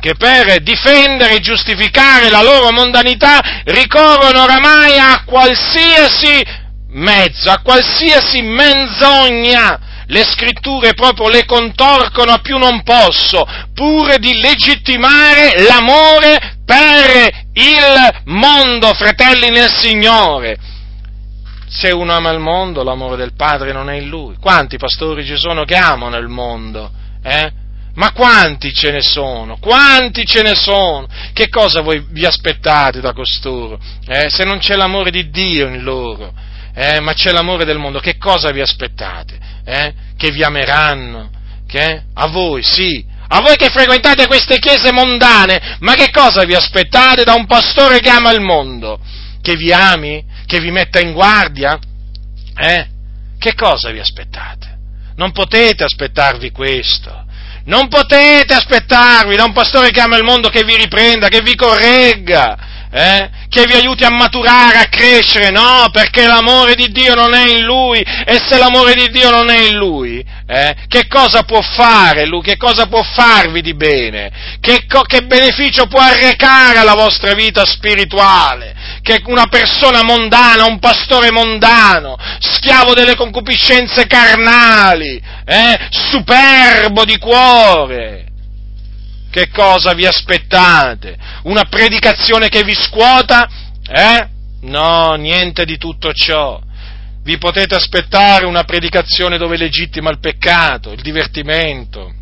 che per difendere e giustificare la loro mondanità ricorrono oramai a qualsiasi mezzo, a qualsiasi menzogna, le scritture proprio le contorcono a più non posso, pure di legittimare l'amore per il mondo, fratelli nel Signore. Se uno ama il mondo, l'amore del Padre non è in lui. Quanti pastori ci sono che amano il mondo? Eh? Ma quanti ce ne sono? Quanti ce ne sono? Che cosa voi vi aspettate da costoro? Eh? Se non c'è l'amore di Dio in loro, eh? ma c'è l'amore del mondo, che cosa vi aspettate? eh, che vi ameranno, che, a voi sì, a voi che frequentate queste chiese mondane, ma che cosa vi aspettate da un pastore che ama il mondo? Che vi ami? Che vi metta in guardia? Eh? Che cosa vi aspettate? Non potete aspettarvi questo. Non potete aspettarvi da un pastore che ama il mondo che vi riprenda, che vi corregga, eh? che vi aiuti a maturare, a crescere, no, perché l'amore di Dio non è in lui e se l'amore di Dio non è in lui, eh? che cosa può fare lui, che cosa può farvi di bene, che, co- che beneficio può arrecare alla vostra vita spirituale, che una persona mondana, un pastore mondano, schiavo delle concupiscenze carnali, eh? superbo di cuore, che cosa vi aspettate? Una predicazione che vi scuota? Eh? No, niente di tutto ciò. Vi potete aspettare una predicazione dove legittima il peccato, il divertimento,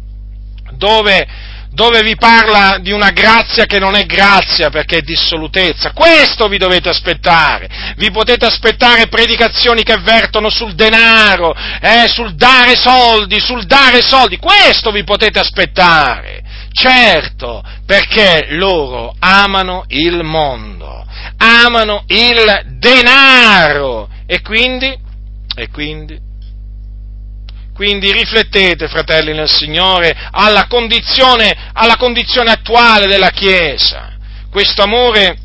dove, dove vi parla di una grazia che non è grazia perché è dissolutezza. Questo vi dovete aspettare. Vi potete aspettare predicazioni che vertono sul denaro, eh, sul dare soldi, sul dare soldi. Questo vi potete aspettare. Certo, perché loro amano il mondo, amano il denaro e quindi, e quindi, quindi riflettete, fratelli nel Signore, alla condizione, alla condizione attuale della Chiesa. Questo amore,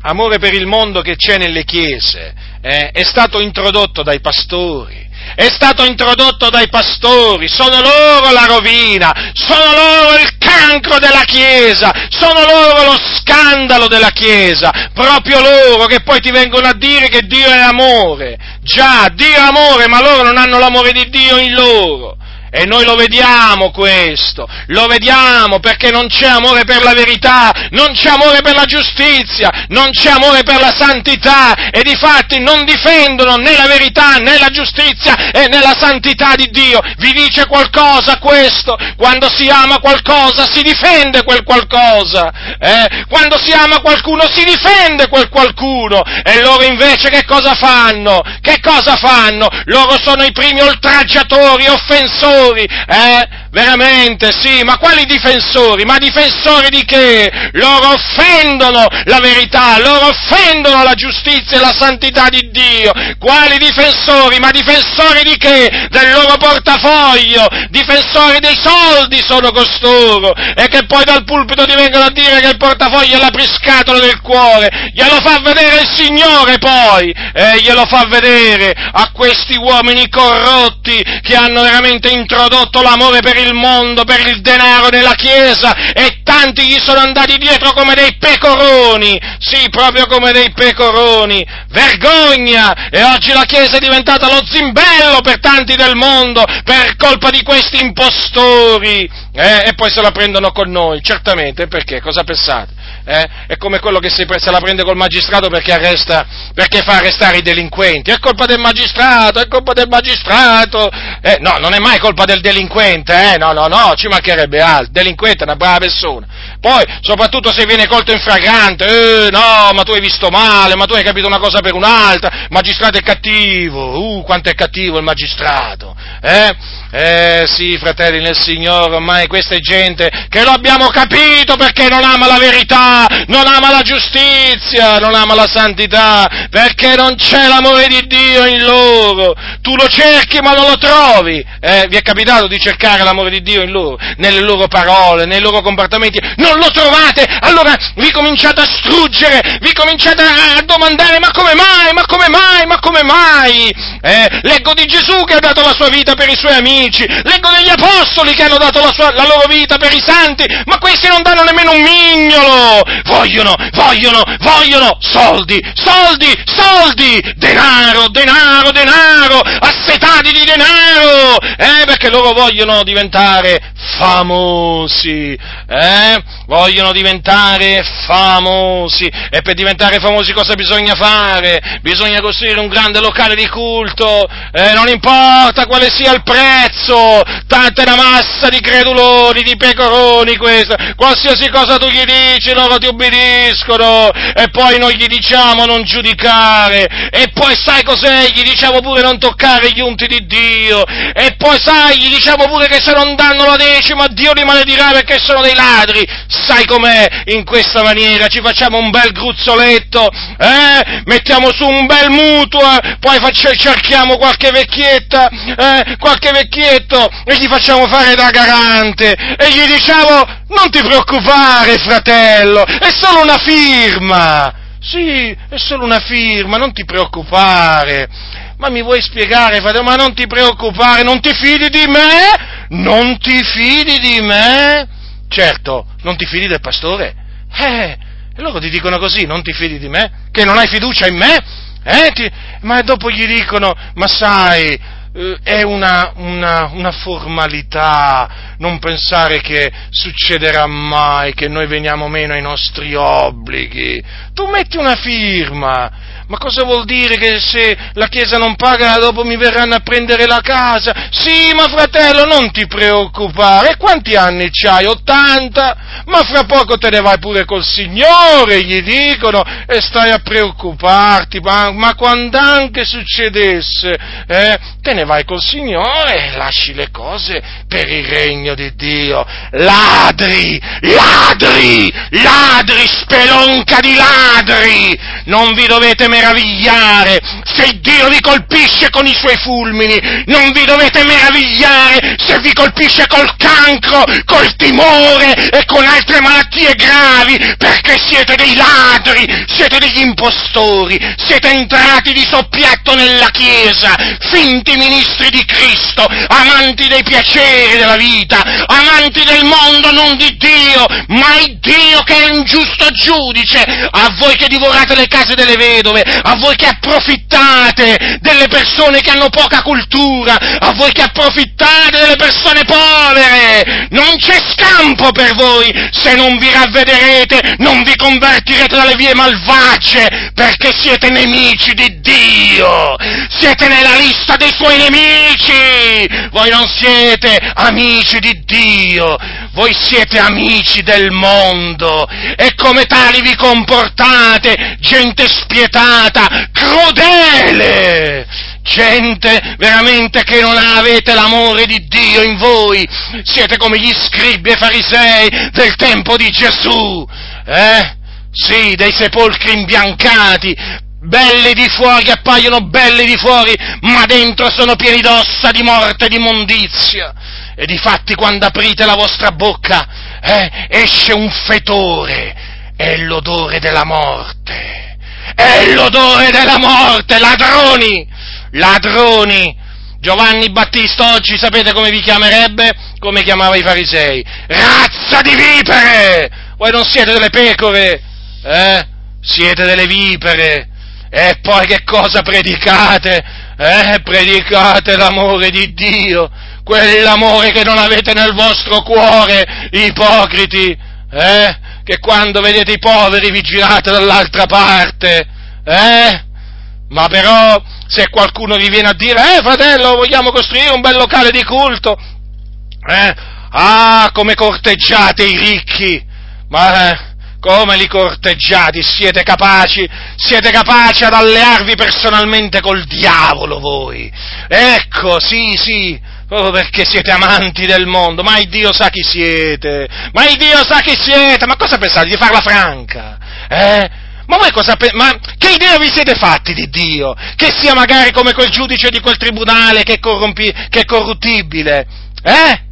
amore per il mondo che c'è nelle chiese eh, è stato introdotto dai pastori, è stato introdotto dai pastori, sono loro la rovina, sono loro il cancro della Chiesa, sono loro lo scandalo della Chiesa, proprio loro che poi ti vengono a dire che Dio è amore. Già, Dio è amore, ma loro non hanno l'amore di Dio in loro. E noi lo vediamo questo, lo vediamo perché non c'è amore per la verità, non c'è amore per la giustizia, non c'è amore per la santità e di fatti non difendono né la verità né la giustizia e né la santità di Dio. Vi dice qualcosa questo? Quando si ama qualcosa si difende quel qualcosa, eh? quando si ama qualcuno si difende quel qualcuno e loro invece che cosa fanno? Che cosa fanno? Loro sono i primi oltraggiatori, offensori difensori, eh? Veramente, sì, ma quali difensori? Ma difensori di che? Loro offendono la verità, loro offendono la giustizia e la santità di Dio. Quali difensori? Ma difensori di che? Del loro portafoglio, difensori dei soldi sono costoro, e che poi dal pulpito ti vengono a dire che il portafoglio è la priscatola del cuore. Glielo fa vedere il Signore poi, eh, glielo fa vedere a questi uomini corrotti che hanno veramente introdotto l'amore per mondo, per il denaro nella Chiesa e tanti gli sono andati dietro come dei pecoroni, sì, proprio come dei pecoroni. Vergogna! E oggi la Chiesa è diventata lo zimbello per tanti del mondo per colpa di questi impostori. Eh, e poi se la prendono con noi, certamente, perché? Cosa pensate? Eh? È come quello che se la prende col magistrato perché, arresta, perché fa arrestare i delinquenti. È colpa del magistrato, è colpa del magistrato. Eh, no, non è mai colpa del delinquente, eh? No, no, no, ci mancherebbe altro. Delinquente è una brava persona. Poi, soprattutto se viene colto in fragrante, eh, no, ma tu hai visto male, ma tu hai capito una cosa per un'altra, il magistrato è cattivo, uh, quanto è cattivo il magistrato, eh? Eh sì, fratelli nel Signore, ormai questa è gente che lo abbiamo capito perché non ama la verità, non ama la giustizia, non ama la santità, perché non c'è l'amore di Dio in loro. Tu lo cerchi ma non lo trovi. Eh, vi è capitato di cercare l'amore di Dio in loro, nelle loro parole, nei loro comportamenti? Non lo trovate, allora vi cominciate a struggere, vi cominciate a domandare ma come mai, ma come mai, ma come mai? Eh, leggo di Gesù che ha dato la sua vita per i suoi amici leggo degli apostoli che hanno dato la, sua, la, loro vita per i santi, ma questi non danno nemmeno un mignolo, vogliono, vogliono, vogliono soldi, soldi, soldi, denaro, denaro, denaro, assetati di denaro, eh, perché loro vogliono diventare famosi, eh, vogliono diventare famosi, e per diventare famosi cosa bisogna fare? Bisogna costruire un grande locale di culto, eh, non importa quale sia il prezzo, tanta è una massa di creduloni, di pecoroni questa, qualsiasi cosa tu gli dici loro ti ubbidiscono e poi noi gli diciamo non giudicare. E poi sai cos'è, gli diciamo pure non toccare gli unti di Dio. E poi sai, gli diciamo pure che se non danno la decima Dio li maledirà perché sono dei ladri, sai com'è in questa maniera, ci facciamo un bel gruzzoletto, eh? mettiamo su un bel mutuo, poi facciamo, cerchiamo qualche vecchietta, eh? qualche vecchietto e gli facciamo fare da garante. E gli diciamo non ti preoccupare fratello, è solo una firma. Sì, è solo una firma, non ti preoccupare. Ma mi vuoi spiegare, fratello? Ma non ti preoccupare, non ti fidi di me? Non ti fidi di me? Certo, non ti fidi del pastore? Eh, e loro ti dicono così, non ti fidi di me? Che non hai fiducia in me? Eh, ti... ma dopo gli dicono, ma sai, è una, una, una, formalità, non pensare che succederà mai che noi veniamo meno ai nostri obblighi. Tu metti una firma, ma cosa vuol dire che se la Chiesa non paga dopo mi verranno a prendere la casa? Sì, ma fratello, non ti preoccupare. Quanti anni c'hai? 80? Ma fra poco te ne vai pure col Signore, gli dicono, e stai a preoccuparti. Ma, ma quando anche succedesse, eh, te ne vai col Signore e lasci le cose per il regno di Dio. Ladri, ladri, ladri, spelonca di ladri! Non vi dovete mettere meravigliare se Dio vi colpisce con i suoi fulmini, non vi dovete meravigliare se vi colpisce col cancro, col timore e con altre malattie gravi, perché siete dei ladri, siete degli impostori, siete entrati di soppiatto nella Chiesa, finti ministri di Cristo, amanti dei piaceri della vita, amanti del mondo, non di Dio, ma il Dio che è un giusto giudice, a voi che divorate le case delle vedove, a voi che approfittate delle persone che hanno poca cultura, a voi che approfittate delle persone povere, non c'è scampo per voi se non vi ravvederete, non vi convertirete dalle vie malvagie, perché siete nemici di Dio, siete nella lista dei suoi nemici, voi non siete amici di Dio, voi siete amici del mondo e come tali vi comportate, gente spietata, crudele, gente veramente che non avete l'amore di Dio in voi, siete come gli scribi e farisei del tempo di Gesù, eh? Sì, dei sepolcri imbiancati, belli di fuori, appaiono belli di fuori, ma dentro sono pieni d'ossa, di morte di immondizia. E difatti quando aprite la vostra bocca eh, esce un fetore, è l'odore della morte, è l'odore della morte, ladroni, ladroni. Giovanni Battista oggi sapete come vi chiamerebbe? Come chiamava i farisei? Razza di vipere! Voi non siete delle pecore, eh? Siete delle vipere. E poi che cosa predicate? Eh, predicate l'amore di Dio quell'amore che non avete nel vostro cuore, ipocriti, eh? Che quando vedete i poveri vi girate dall'altra parte, eh? Ma però se qualcuno vi viene a dire, eh fratello, vogliamo costruire un bel locale di culto, eh? Ah, come corteggiate i ricchi, ma eh, come li corteggiate, siete capaci, siete capaci ad allearvi personalmente col diavolo voi. Ecco, sì, sì, proprio perché siete amanti del mondo, ma il Dio sa chi siete, ma il Dio sa chi siete, ma cosa pensate di farla franca? Eh? Ma voi cosa pensate? Ma che idea vi siete fatti di Dio? Che sia magari come quel giudice di quel tribunale che corrompi- che è corruttibile? Eh?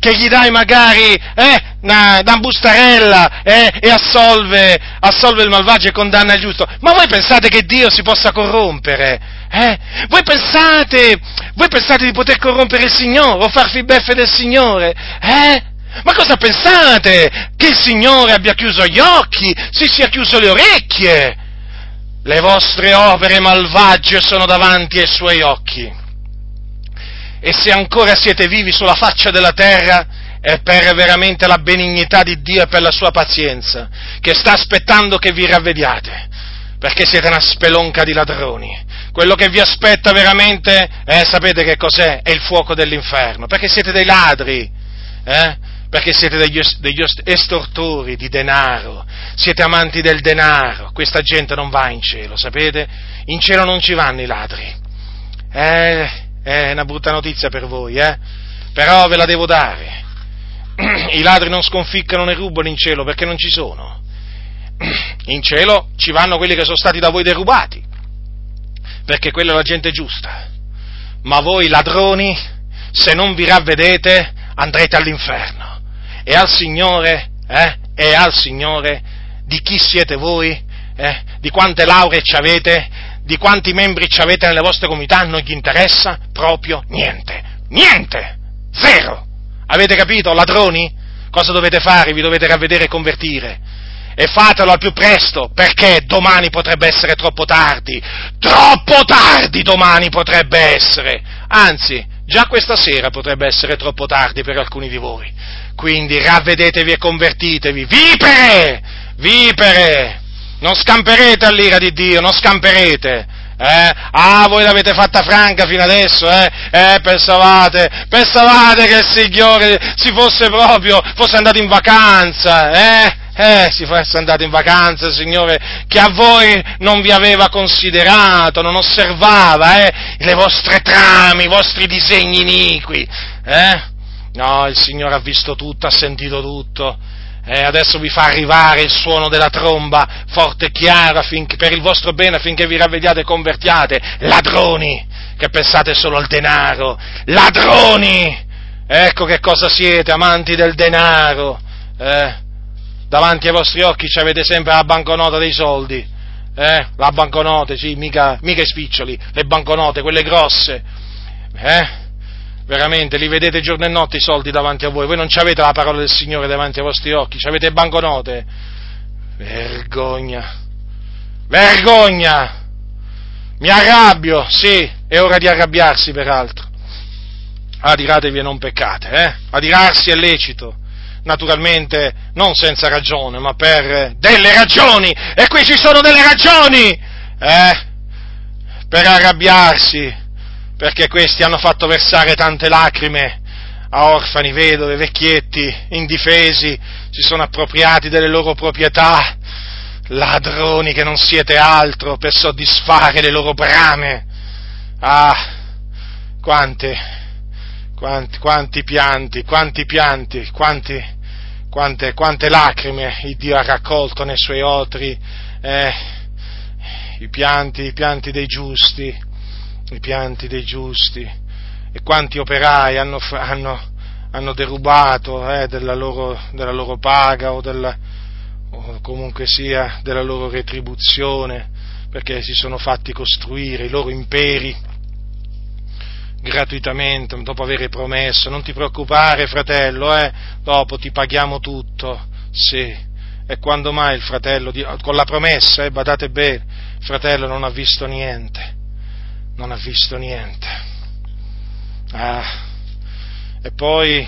che gli dai magari eh, una, una bustarella eh, e assolve, assolve, il malvagio e condanna il giusto. Ma voi pensate che Dio si possa corrompere? Eh? Voi, pensate, voi pensate di poter corrompere il Signore o farvi beffe del Signore? Eh? Ma cosa pensate? Che il Signore abbia chiuso gli occhi, si sia chiuso le orecchie? Le vostre opere malvagie sono davanti ai suoi occhi e se ancora siete vivi sulla faccia della terra è per veramente la benignità di Dio e per la sua pazienza, che sta aspettando che vi ravvediate, perché siete una spelonca di ladroni. Quello che vi aspetta veramente, eh, sapete che cos'è? È il fuoco dell'inferno, perché siete dei ladri, eh? perché siete degli, degli estortori di denaro, siete amanti del denaro, questa gente non va in cielo, sapete? In cielo non ci vanno i ladri. Eh, è una brutta notizia per voi, eh? Però ve la devo dare. [CLEARS THROAT] I ladri non sconficcano né rubano in cielo perché non ci sono. [CLEARS THROAT] In cielo ci vanno quelli che sono stati da voi derubati, perché quella è la gente giusta. Ma voi ladroni, se non vi ravvedete, andrete all'inferno. E al Signore, eh? E al Signore, di chi siete voi? Eh? Di quante lauree ci avete? di quanti membri ci avete nelle vostre comunità non gli interessa proprio niente. Niente! Zero! Avete capito, ladroni? Cosa dovete fare? Vi dovete ravvedere e convertire. E fatelo al più presto, perché domani potrebbe essere troppo tardi. Troppo tardi domani potrebbe essere. Anzi, già questa sera potrebbe essere troppo tardi per alcuni di voi. Quindi ravvedetevi e convertitevi. Vipere! Vipere! non scamperete all'ira di Dio, non scamperete. Eh? Ah, voi l'avete fatta franca fino adesso, eh? Eh, pensavate, pensavate che il Signore si fosse proprio, fosse andato in vacanza, eh? Eh, si fosse andato in vacanza, Signore, che a voi non vi aveva considerato, non osservava, eh? Le vostre trame, i vostri disegni iniqui, eh? No, il Signore ha visto tutto, ha sentito tutto, eh, adesso vi fa arrivare il suono della tromba forte e chiara affinché, per il vostro bene affinché vi ravvediate e convertiate. Ladroni, che pensate solo al denaro. Ladroni! Ecco che cosa siete, amanti del denaro. Eh, davanti ai vostri occhi ci avete sempre la banconota dei soldi. Eh, la banconota, sì, mica, mica i spiccioli, le banconote, quelle grosse. Eh? veramente li vedete giorno e notte i soldi davanti a voi, voi non avete la parola del Signore davanti ai vostri occhi, avete banconote. Vergogna, vergogna! Mi arrabbio, sì, è ora di arrabbiarsi peraltro. Adiratevi e non peccate, eh? Adirarsi è lecito, naturalmente non senza ragione, ma per delle ragioni, e qui ci sono delle ragioni, eh? Per arrabbiarsi, perché questi hanno fatto versare tante lacrime a orfani, vedove, vecchietti, indifesi, si sono appropriati delle loro proprietà, ladroni che non siete altro per soddisfare le loro brame. Ah, quante, quanti, quanti pianti, quanti pianti, quanti, quante, quante lacrime il Dio ha raccolto nei suoi otri, eh, i pianti, i pianti dei giusti, i pianti dei giusti. E quanti operai hanno, hanno, hanno derubato eh, della, loro, della, loro, paga o, della, o comunque sia della loro retribuzione perché si sono fatti costruire i loro imperi gratuitamente dopo aver promesso non ti preoccupare fratello eh, dopo ti paghiamo tutto sì e quando mai il fratello con la promessa eh, badate bene il fratello non ha visto niente non ha visto niente. Ah, e poi,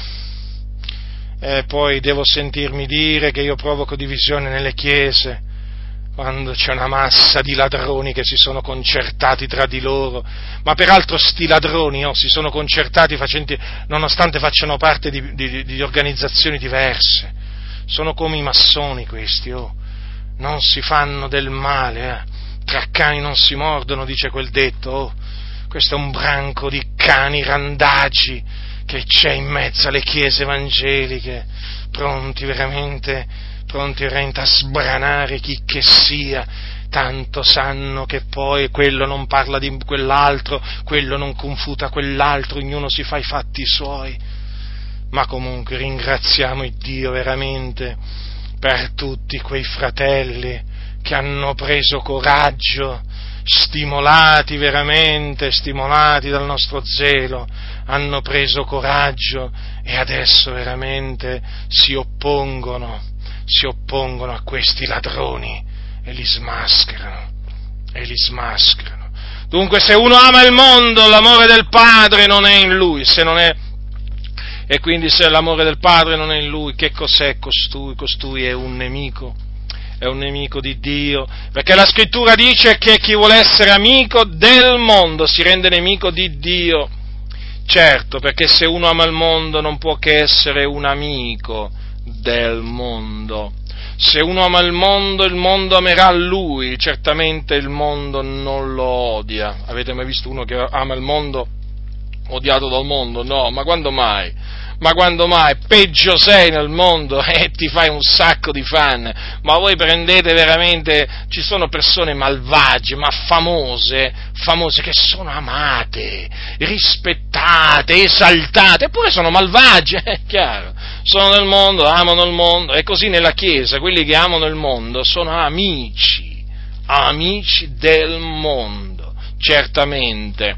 eh, poi devo sentirmi dire che io provoco divisione nelle chiese, quando c'è una massa di ladroni che si sono concertati tra di loro, ma peraltro sti ladroni oh, si sono concertati facenti, nonostante facciano parte di, di, di, organizzazioni diverse, sono come i massoni questi, oh. non si fanno del male, eh. tra cani non si mordono, dice quel detto, oh. questo è un branco di cani randagi che c'è in mezzo alle chiese evangeliche, pronti veramente, pronti veramente a sbranare chi che sia, tanto sanno che poi quello non parla di quell'altro, quello non confuta quell'altro, ognuno si fa i fatti suoi. Ma comunque ringraziamo il Dio veramente per tutti quei fratelli che hanno preso coraggio, stimolati veramente, stimolati dal nostro zelo, hanno preso coraggio e adesso veramente si oppongono, si oppongono a questi ladroni e li smascherano, e li smascherano. Dunque se uno ama il mondo, l'amore del Padre non è in lui, se non è e quindi se l'amore del Padre non è in lui, che cos'è costui? Costui è un nemico, è un nemico di Dio, perché la scrittura dice che chi vuole essere amico del mondo si rende nemico di Dio. Certo, perché se uno ama il mondo non può che essere un amico del mondo. Se uno ama il mondo, il mondo amerà lui, certamente il mondo non lo odia. Avete mai visto uno che ama il mondo odiato dal mondo? No, ma quando mai? Ma quando mai? Peggio sei nel mondo [LAUGHS] e ti fai un sacco di fan, ma voi prendete veramente, ci sono persone malvagie, ma famose, famose che sono amate, rispettate, esaltate, eppure sono malvagie, [LAUGHS] è chiaro, sono nel mondo, amano il mondo, e così nella Chiesa, quelli che amano il mondo sono amici, amici del mondo, certamente.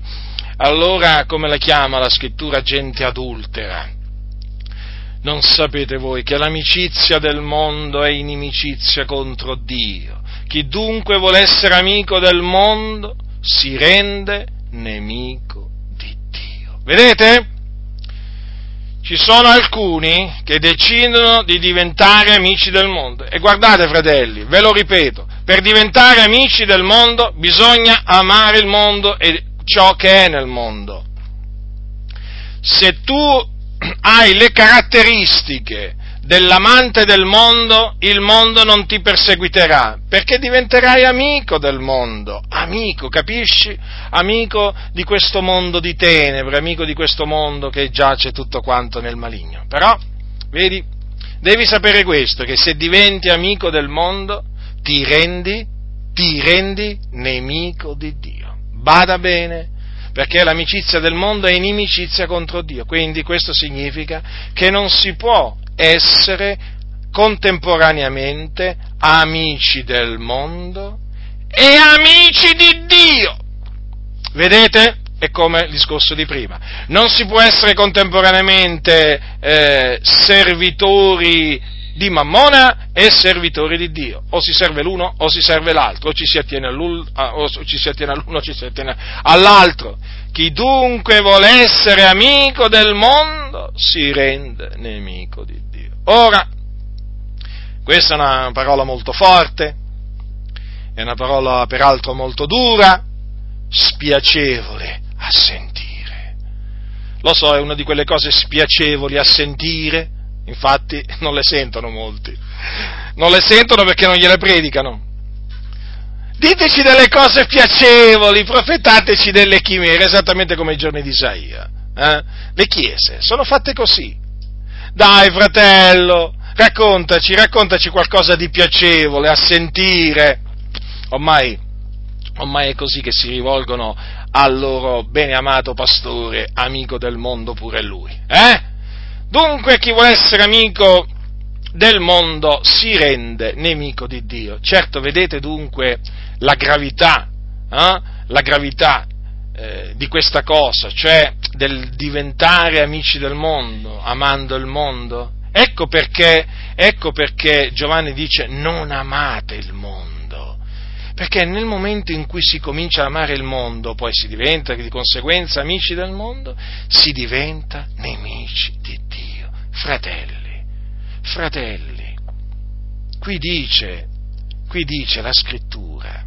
Allora, come la chiama la scrittura gente adultera? Non sapete voi che l'amicizia del mondo è inimicizia contro Dio. Chi dunque vuole essere amico del mondo si rende nemico di Dio. Vedete? Ci sono alcuni che decidono di diventare amici del mondo. E guardate, fratelli, ve lo ripeto, per diventare amici del mondo bisogna amare il mondo e ciò che è nel mondo. Se tu hai le caratteristiche dell'amante del mondo, il mondo non ti perseguiterà, perché diventerai amico del mondo, amico, capisci? Amico di questo mondo di tenebre, amico di questo mondo che giace tutto quanto nel maligno. Però, vedi, devi sapere questo, che se diventi amico del mondo, ti rendi, ti rendi nemico di Dio. Bada bene, perché l'amicizia del mondo è inimicizia contro Dio. Quindi questo significa che non si può essere contemporaneamente amici del mondo e amici di Dio. Vedete? È come il discorso di prima. Non si può essere contemporaneamente eh, servitori di Mammona e servitori di Dio. O si serve l'uno o si serve l'altro, o ci si attiene all'uno o ci si attiene all'altro. Chi dunque vuole essere amico del mondo si rende nemico di Dio. Ora, questa è una parola molto forte, è una parola peraltro molto dura, spiacevole a sentire. Lo so, è una di quelle cose spiacevoli a sentire, Infatti [LAUGHS] non le sentono molti. Non le sentono perché non gliele predicano. Diteci delle cose piacevoli, profetateci delle chimere, esattamente come i giorni di Isaia. Eh? Le chiese sono fatte così. Dai, fratello, raccontaci, raccontaci qualcosa di piacevole a sentire. Ormai, ormai è così che si rivolgono al loro beneamato pastore, amico del mondo pure lui. Eh? Dunque chi vuole essere amico del mondo si rende nemico di Dio. Certo, vedete dunque la gravità, eh? la gravità eh, di questa cosa, cioè del diventare amici del mondo, amando il mondo. Ecco perché, ecco perché Giovanni dice non amate il mondo perché nel momento in cui si comincia a amare il mondo, poi si diventa di conseguenza amici del mondo, si diventa nemici di Dio, fratelli. fratelli, qui dice, qui dice la scrittura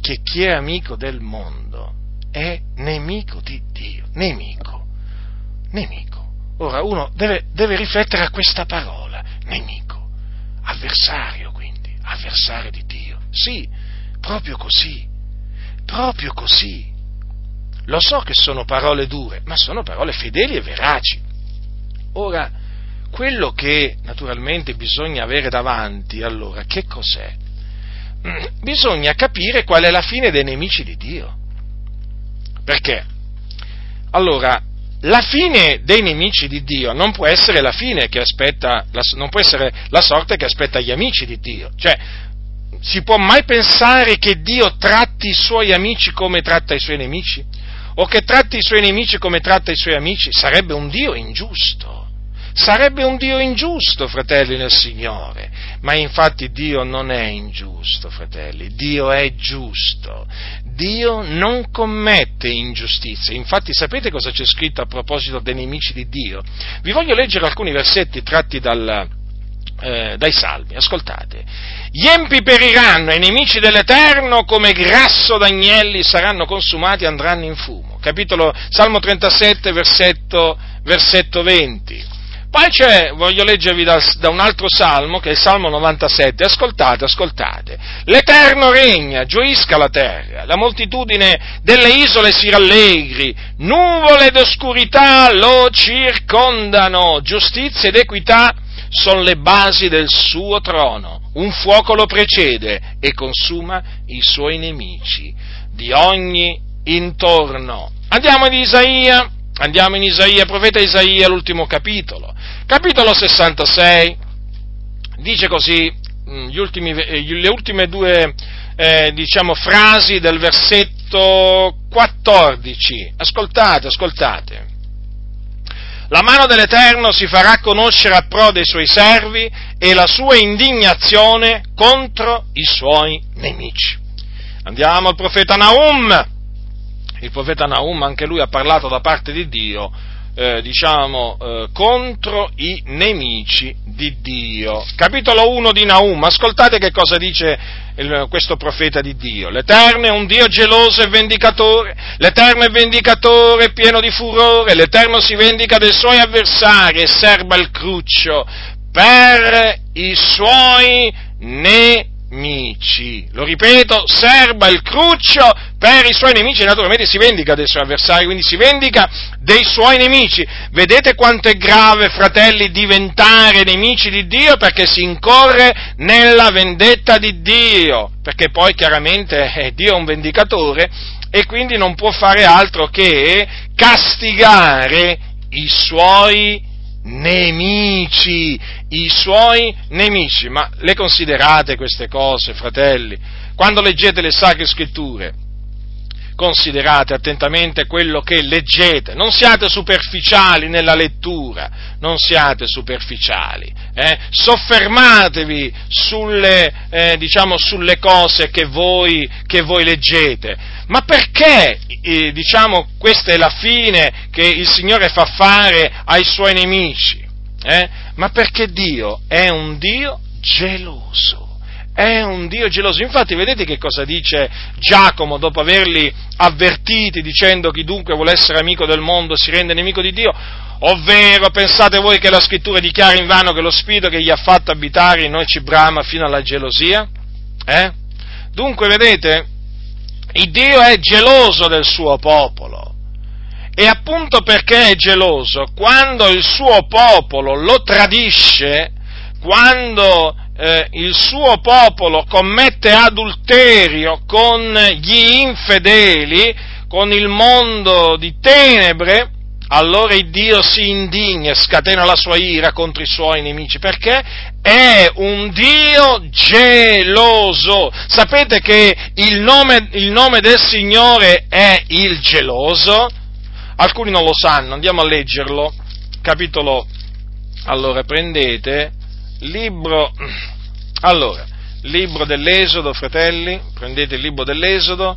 che chi è amico del mondo è nemico di Dio, nemico, nemico. Ora uno deve, deve riflettere a questa parola, nemico, avversario quindi, avversario di Dio. Sì, proprio così, proprio così. Lo so che sono parole dure, ma sono parole fedeli e veraci. Ora, quello che naturalmente bisogna avere davanti, allora, che cos'è? [CLEARS THROAT] Bisogna capire qual è la fine dei nemici di Dio. Perché? Allora, la fine dei nemici di Dio non può essere la fine che aspetta, non può essere la sorte che aspetta gli amici di Dio. Cioè, si può mai pensare che Dio tratti i suoi amici come tratta i suoi nemici? O che tratti i suoi nemici come tratta i suoi amici? Sarebbe un Dio ingiusto. Sarebbe un Dio ingiusto, fratelli nel Signore, ma infatti Dio non è ingiusto, fratelli, Dio è giusto. Dio non commette ingiustizie. Infatti sapete cosa c'è scritto a proposito dei nemici di Dio? Vi voglio leggere alcuni versetti tratti dal, eh, dai salmi, ascoltate. Gli empi periranno i nemici dell'Eterno come grasso d'agnelli saranno consumati e andranno in fumo. Capitolo Salmo 37, versetto, versetto 20. Poi c'è, voglio leggervi da, da, un altro salmo, che è il Salmo 97, ascoltate, ascoltate. L'Eterno regna, gioisca la terra, la moltitudine delle isole si rallegri, nuvole d'oscurità lo circondano, giustizia ed equità sono le basi del suo trono, un fuoco lo precede e consuma i suoi nemici di ogni intorno. Andiamo ad Isaia, andiamo in Isaia, profeta Isaia, l'ultimo capitolo capitolo 66, dice così, mm, ultimi, eh, le ultime due eh, diciamo, frasi del versetto 14. Ascoltate, ascoltate. La mano dell'Eterno si farà conoscere a pro dei suoi servi e la sua indignazione contro i suoi nemici. Andiamo al profeta Naum. Il profeta Naum, anche lui ha parlato da parte di Dio eh, diciamo, eh, contro i nemici di Dio. Capitolo 1 di Naum, ascoltate che cosa dice il, questo profeta di Dio. L'Eterno è un Dio geloso e vendicatore, l'Eterno è vendicatore pieno di furore, l'Eterno si vendica dei suoi avversari e serba il cruccio per i suoi nemici. Lo ripeto, serba il cruccio per i suoi nemici naturalmente si vendica dei suoi avversari, quindi si vendica dei suoi nemici. Vedete quanto è grave, fratelli, diventare nemici di Dio perché si incorre nella vendetta di Dio, perché poi chiaramente eh, Dio è un vendicatore e quindi non può fare altro che castigare i suoi nemici i suoi nemici. Ma le considerate queste cose, fratelli? Quando leggete le sacre scritture, considerate attentamente quello che leggete, non siate superficiali nella lettura, non siate superficiali, eh? soffermatevi sulle, eh, diciamo, sulle cose che voi, che voi, leggete, ma perché, eh, diciamo, questa è la fine che il Signore fa fare ai suoi nemici? Eh? Ma perché Dio è un Dio geloso. È un Dio geloso. Infatti, vedete che cosa dice Giacomo dopo averli avvertiti dicendo chi dunque vuole essere amico del mondo si rende nemico di Dio? Ovvero, pensate voi che la scrittura dichiara in vano che lo spirito che gli ha fatto abitare in noi ci brama fino alla gelosia? Eh? Dunque, vedete, il Dio è geloso del suo popolo. E appunto perché è geloso, quando il suo popolo lo tradisce, quando eh, il suo popolo commette adulterio con gli infedeli, con il mondo di tenebre, allora il Dio si indigna e scatena la sua ira contro i suoi nemici, perché è un Dio geloso. Sapete che il nome, il nome del Signore è il geloso? Alcuni non lo sanno, andiamo a leggerlo. Capitolo, allora prendete, libro, allora, libro dell'Esodo, fratelli, prendete il libro dell'Esodo,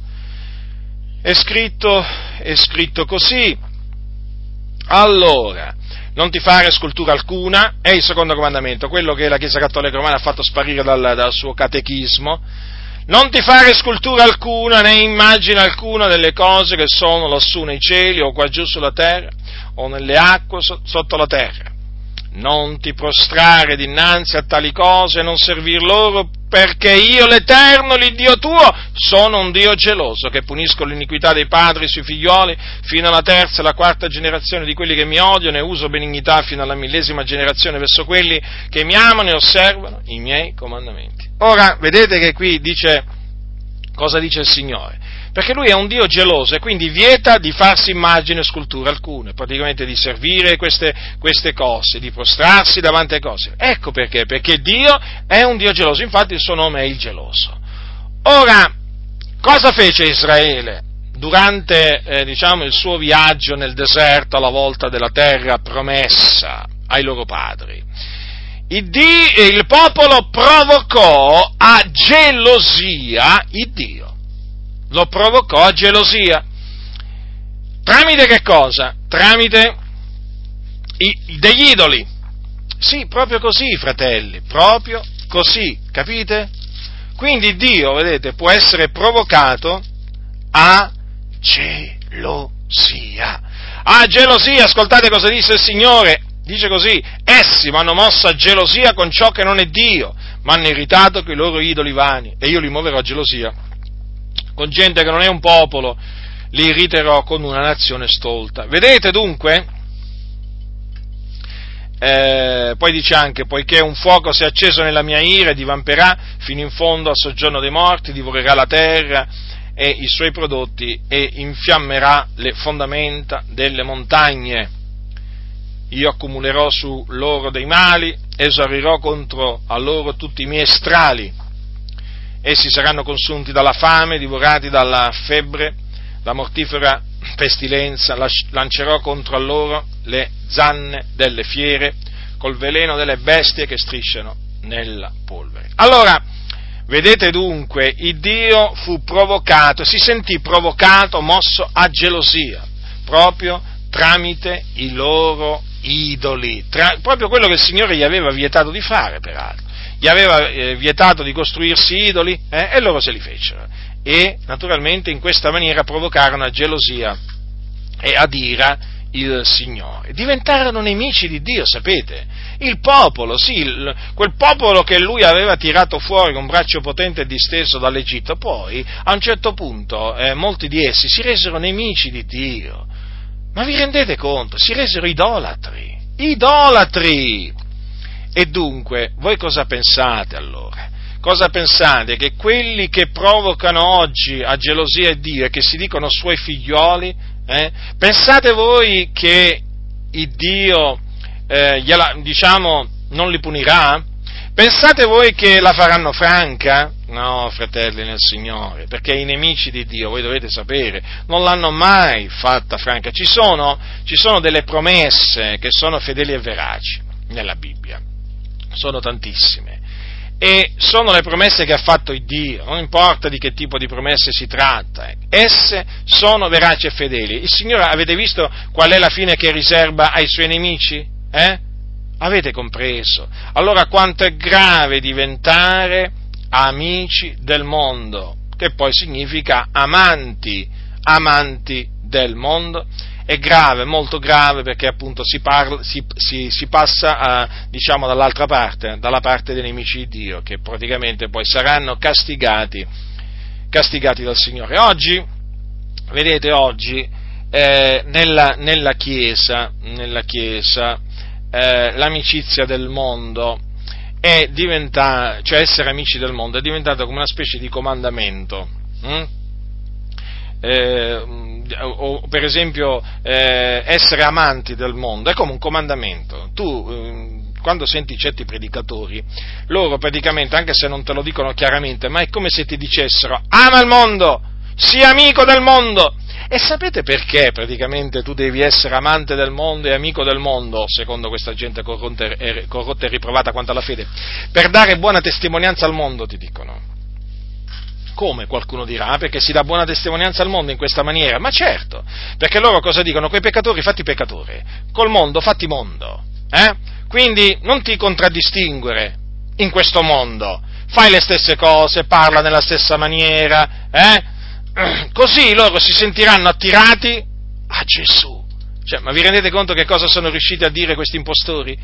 è scritto, è scritto così. Allora, non ti fare scultura alcuna, è il secondo comandamento, quello che la Chiesa Cattolica Romana ha fatto sparire dal, dal suo catechismo, non ti fare scultura alcuna né immagine alcuna delle cose che sono lassù nei cieli o qua giù sulla terra o nelle acque sotto la terra non ti prostrare dinanzi a tali cose non servir loro, perché io, l'Eterno, l'Iddio tuo, sono un Dio geloso, che punisco l'iniquità dei padri sui figlioli fino alla terza e alla quarta generazione di quelli che mi odiano e uso benignità fino alla millesima generazione verso quelli che mi amano e osservano i miei comandamenti. Ora, vedete che qui dice, cosa dice il Signore? Perché lui è un Dio geloso e quindi vieta di farsi immagine e sculture alcune, praticamente di servire queste, queste cose, di prostrarsi davanti a cose. Ecco perché, perché Dio è un Dio geloso, infatti il suo nome è il geloso. Ora, cosa fece Israele? Durante eh, diciamo, il suo viaggio nel deserto alla volta della terra promessa ai loro padri, il, il popolo provocò a gelosia il Dio lo provocò a gelosia. Tramite che cosa? Tramite i, degli idoli. Sì, proprio così, fratelli, proprio così, capite? Quindi Dio, vedete, può essere provocato a gelosia. A gelosia, ascoltate cosa dice il Signore, dice così, essi mi hanno mosso a gelosia con ciò che non è Dio, ma hanno irritato con i loro idoli vani, e io li muoverò a gelosia con gente che non è un popolo, li irriterò con una nazione stolta. Vedete dunque? Eh, poi dice anche, poiché un fuoco si è acceso nella mia ira e divamperà fino in fondo al soggiorno dei morti, divorerà la terra e i suoi prodotti e infiammerà le fondamenta delle montagne. Io accumulerò su loro dei mali, esaurirò contro a loro tutti i miei strali essi saranno consunti dalla fame, divorati dalla febbre, la mortifera pestilenza, lancerò contro loro le zanne delle fiere, col veleno delle bestie che strisciano nella polvere. Allora, vedete dunque, il Dio fu provocato, si sentì provocato, mosso a gelosia, proprio tramite i loro idoli, tra, proprio quello che il Signore gli aveva vietato di fare, peraltro gli aveva eh, vietato di costruirsi idoli eh, e loro se li fecero. E naturalmente in questa maniera provocarono a gelosia e ad ira il Signore. Diventarono nemici di Dio, sapete? Il popolo, sì, il, quel popolo che lui aveva tirato fuori con braccio potente e disteso dall'Egitto, poi a un certo punto eh, molti di essi si resero nemici di Dio. Ma vi rendete conto? Si resero idolatri. Idolatri! E dunque, voi cosa pensate allora? Cosa pensate? Che quelli che provocano oggi a gelosia Dio e che si dicono suoi figlioli, eh, pensate voi che il Dio, eh, gliela, diciamo, non li punirà? Pensate voi che la faranno franca? No, fratelli nel Signore, perché i nemici di Dio, voi dovete sapere, non l'hanno mai fatta franca. Ci sono, ci sono delle promesse che sono fedeli e veraci nella Bibbia sono tantissime. E sono le promesse che ha fatto il Dio, non importa di che tipo di promesse si tratta, esse sono veraci e fedeli. Il Signore, avete visto qual è la fine che riserva ai suoi nemici? Eh? Avete compreso? Allora quanto è grave diventare amici del mondo, che poi significa amanti, amanti del mondo è grave, molto grave perché appunto si, parla, si, si, si passa a, diciamo, dall'altra parte, dalla parte dei nemici di Dio, che praticamente poi saranno castigati, castigati dal Signore. Oggi, vedete, oggi eh, nella, nella, Chiesa, nella chiesa eh, l'amicizia del mondo è diventata, cioè essere amici del mondo è diventato come una specie di comandamento. Hm? Eh, o per esempio eh, essere amanti del mondo, è come un comandamento. Tu, eh, quando senti certi predicatori, loro praticamente, anche se non te lo dicono chiaramente, ma è come se ti dicessero ama il mondo, sii amico del mondo. E sapete perché praticamente tu devi essere amante del mondo e amico del mondo, secondo questa gente corrotta e riprovata quanto alla fede? Per dare buona testimonianza al mondo, ti dicono Come qualcuno dirà? Perché si dà buona testimonianza al mondo in questa maniera? Ma certo, perché loro cosa dicono? Quei peccatori fatti peccatori, col mondo fatti mondo. Eh? Quindi non ti contraddistinguere in questo mondo, fai le stesse cose, parla nella stessa maniera, eh? [CLEARS THROAT] così loro si sentiranno attirati a Gesù. Cioè, ma vi rendete conto che cosa sono riusciti a dire questi impostori?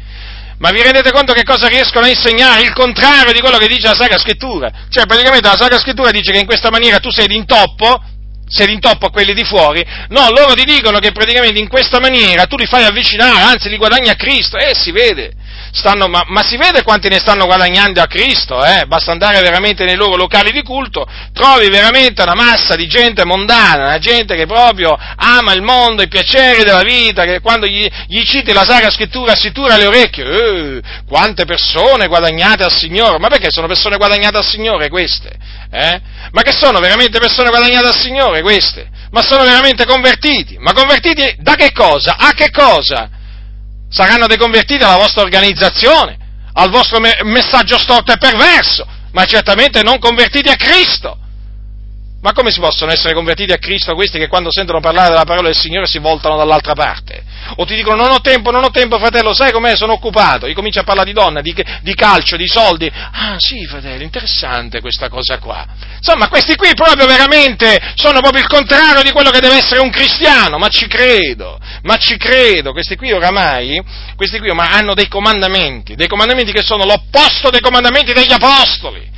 Ma vi rendete conto che cosa riescono a insegnare? Il contrario di quello che dice la Sacra Scrittura. Cioè, praticamente la Sacra Scrittura dice che in questa maniera tu sei d'intoppo, sei d'intoppo a quelli di fuori. No, loro ti dicono che praticamente in questa maniera tu li fai avvicinare, anzi li guadagni a Cristo. Eh, si vede stanno, ma, ma, si vede quanti ne stanno guadagnando a Cristo, eh? basta andare veramente nei loro locali di culto, trovi veramente una massa di gente mondana, una gente che proprio ama il mondo, i piaceri della vita, che quando gli, gli citi la Sacra Scrittura si tura le orecchie, eh, quante persone guadagnate al Signore, ma perché sono persone guadagnate al Signore queste? Eh? Ma che sono veramente persone guadagnate al Signore queste? Ma sono veramente convertiti? Ma convertiti da che cosa? A che cosa? Saranno deconvertiti alla vostra organizzazione, al vostro me- messaggio storto e perverso, ma certamente non convertiti a Cristo. Ma come si possono essere convertiti a Cristo questi che quando sentono parlare della parola del Signore si voltano dall'altra parte? O ti dicono non ho tempo, non ho tempo fratello, sai com'è? Sono occupato. E comincia a parlare di donna, di, di, calcio, di soldi. Ah sì fratello, interessante questa cosa qua. Insomma, questi qui proprio veramente sono proprio il contrario di quello che deve essere un cristiano, ma ci credo, ma ci credo. Questi qui oramai, questi qui oramai hanno dei comandamenti, dei comandamenti che sono l'opposto dei comandamenti degli apostoli.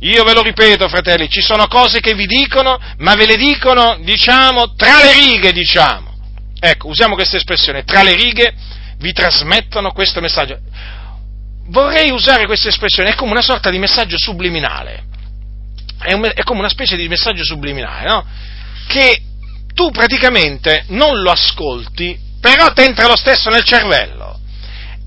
Io ve lo ripeto, fratelli, ci sono cose che vi dicono, ma ve le dicono, diciamo, tra le righe, diciamo. Ecco, usiamo questa espressione, tra le righe vi trasmettono questo messaggio. Vorrei usare questa espressione, è come una sorta di messaggio subliminale. È, un, è come una specie di messaggio subliminale, no? Che tu praticamente non lo ascolti, però ti entra lo stesso nel cervello.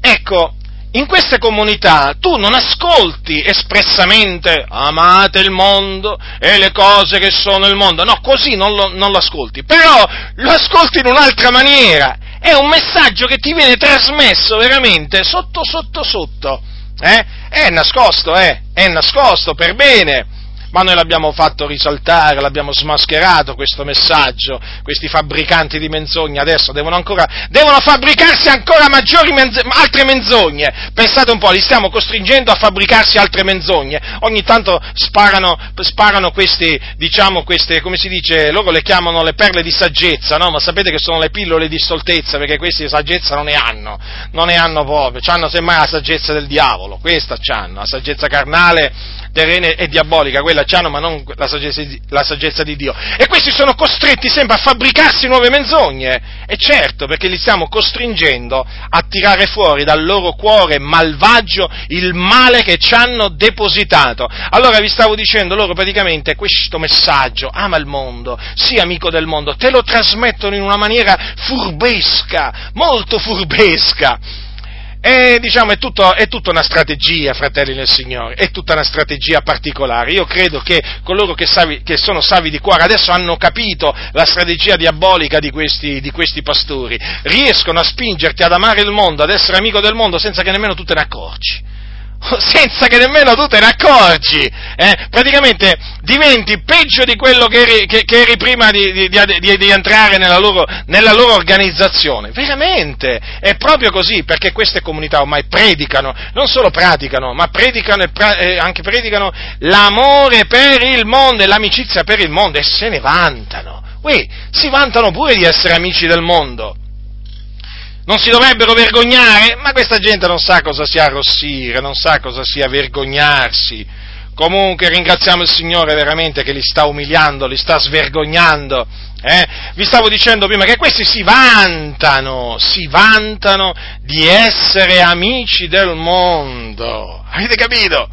Ecco, in queste comunità tu non ascolti espressamente amate il mondo e le cose che sono il mondo, no, così non lo, non lo ascolti, però lo ascolti in un'altra maniera, è un messaggio che ti viene trasmesso veramente sotto, sotto, sotto, eh? è nascosto, eh? è nascosto per bene ma noi l'abbiamo fatto risaltare, l'abbiamo smascherato questo messaggio, questi fabbricanti di menzogne adesso devono ancora, devono fabbricarsi ancora maggiori menz- altre menzogne, pensate un po', li stiamo costringendo a fabbricarsi altre menzogne, ogni tanto sparano, sparano questi, diciamo queste, come si dice, loro le chiamano le perle di saggezza, no? ma sapete che sono le pillole di stoltezza, perché questi saggezza non ne hanno, non ne hanno proprio, hanno semmai la saggezza del diavolo, questa c'hanno, la saggezza carnale, terrena e diabolica, quella c'hanno, ma non la saggezza, la saggezza, di Dio. E questi sono costretti sempre a fabbricarsi nuove menzogne. E certo, perché li stiamo costringendo a tirare fuori dal loro cuore malvagio il male che ci hanno depositato. Allora vi stavo dicendo, loro praticamente questo messaggio, ama il mondo, sii amico del mondo, te lo trasmettono in una maniera furbesca, molto furbesca è, diciamo, è, tutto, è tutta una strategia, fratelli nel Signore, è tutta una strategia particolare. Io credo che coloro che, savi, che sono savi di cuore adesso hanno capito la strategia diabolica di questi, di questi pastori, riescono a spingerti ad amare il mondo, ad essere amico del mondo senza che nemmeno tu te ne accorgi. [LAUGHS] senza che nemmeno tu te ne accorgi, eh? praticamente diventi peggio di quello che eri, che, che eri prima di, di, di, di entrare nella loro, nella loro, organizzazione, veramente, è proprio così, perché queste comunità ormai predicano, non solo praticano, ma predicano eh, anche predicano l'amore per il mondo e l'amicizia per il mondo e se ne vantano, Ui, si vantano pure di essere amici del mondo, non si dovrebbero vergognare? Ma questa gente non sa cosa sia arrossire, non sa cosa sia vergognarsi. Comunque ringraziamo il Signore veramente che li sta umiliando, li sta svergognando. Eh? Vi stavo dicendo prima che questi si vantano, si vantano di essere amici del mondo. Avete capito?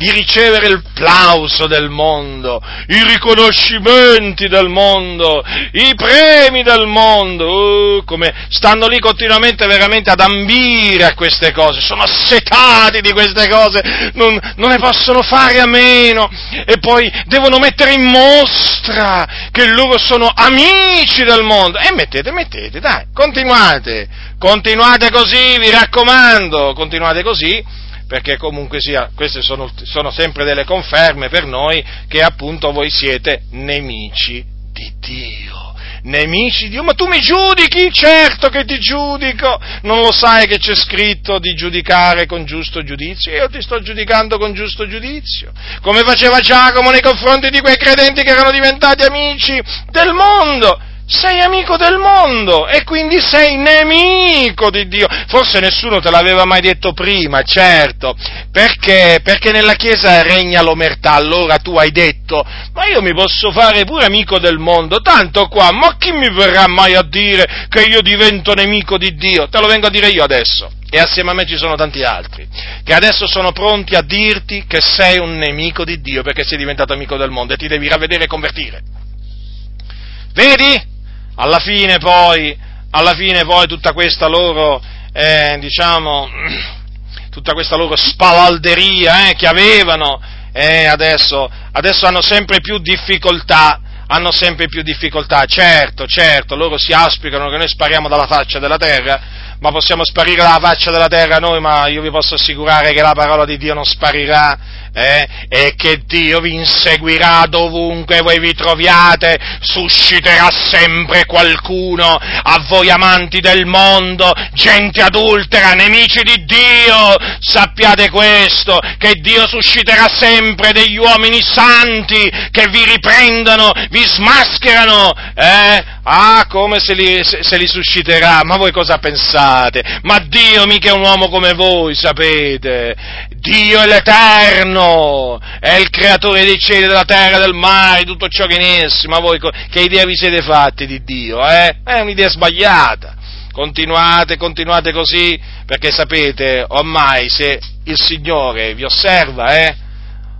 Di ricevere il plauso del mondo, i riconoscimenti del mondo, i premi del mondo, uh, come stanno lì continuamente veramente ad ambire a queste cose, sono assetati di queste cose, non, non ne possono fare a meno e poi devono mettere in mostra che loro sono amici del mondo. E mettete, mettete, dai, continuate, continuate così, vi raccomando, continuate così perché comunque sia, queste sono, sono sempre delle conferme per noi che appunto voi siete nemici di Dio. Nemici di Dio, ma tu mi giudichi? Certo che ti giudico, non lo sai che c'è scritto di giudicare con giusto giudizio? Io ti sto giudicando con giusto giudizio, come faceva Giacomo nei confronti di quei credenti che erano diventati amici del mondo sei amico del mondo e quindi sei nemico di Dio. Forse nessuno te l'aveva mai detto prima, certo, perché, perché nella Chiesa regna l'omertà, allora tu hai detto, ma io mi posso fare pure amico del mondo, tanto qua, ma chi mi verrà mai a dire che io divento nemico di Dio? Te lo vengo a dire io adesso. E assieme a me ci sono tanti altri, che adesso sono pronti a dirti che sei un nemico di Dio perché sei diventato amico del mondo e ti devi ravvedere e convertire. Vedi? Alla fine poi, alla fine poi tutta questa loro, eh, diciamo, [CLEARS THROAT] tutta questa loro spavalderia eh, che avevano, eh, adesso, adesso hanno sempre più difficoltà hanno sempre più difficoltà. Certo, certo, loro si auspicano che noi spariamo dalla faccia della terra, ma possiamo sparire dalla faccia della terra noi, ma io vi posso assicurare che la parola di Dio non sparirà eh, e che Dio vi inseguirà dovunque voi vi troviate, susciterà sempre qualcuno a voi amanti del mondo, gente adultera, nemici di Dio, sappiate questo, che Dio susciterà sempre degli uomini santi che vi riprendono, vi smascherano, eh? Ah, come se li, se, se li susciterà, ma voi cosa pensate? Ma Dio mica è un uomo come voi, sapete? Dio è l'Eterno, è il creatore dei cieli, della terra, del mare, tutto ciò che in essi, ma voi che idea vi siete fatti di Dio, eh? È un'idea sbagliata. Continuate, continuate così, perché sapete, ormai se il Signore vi osserva, eh?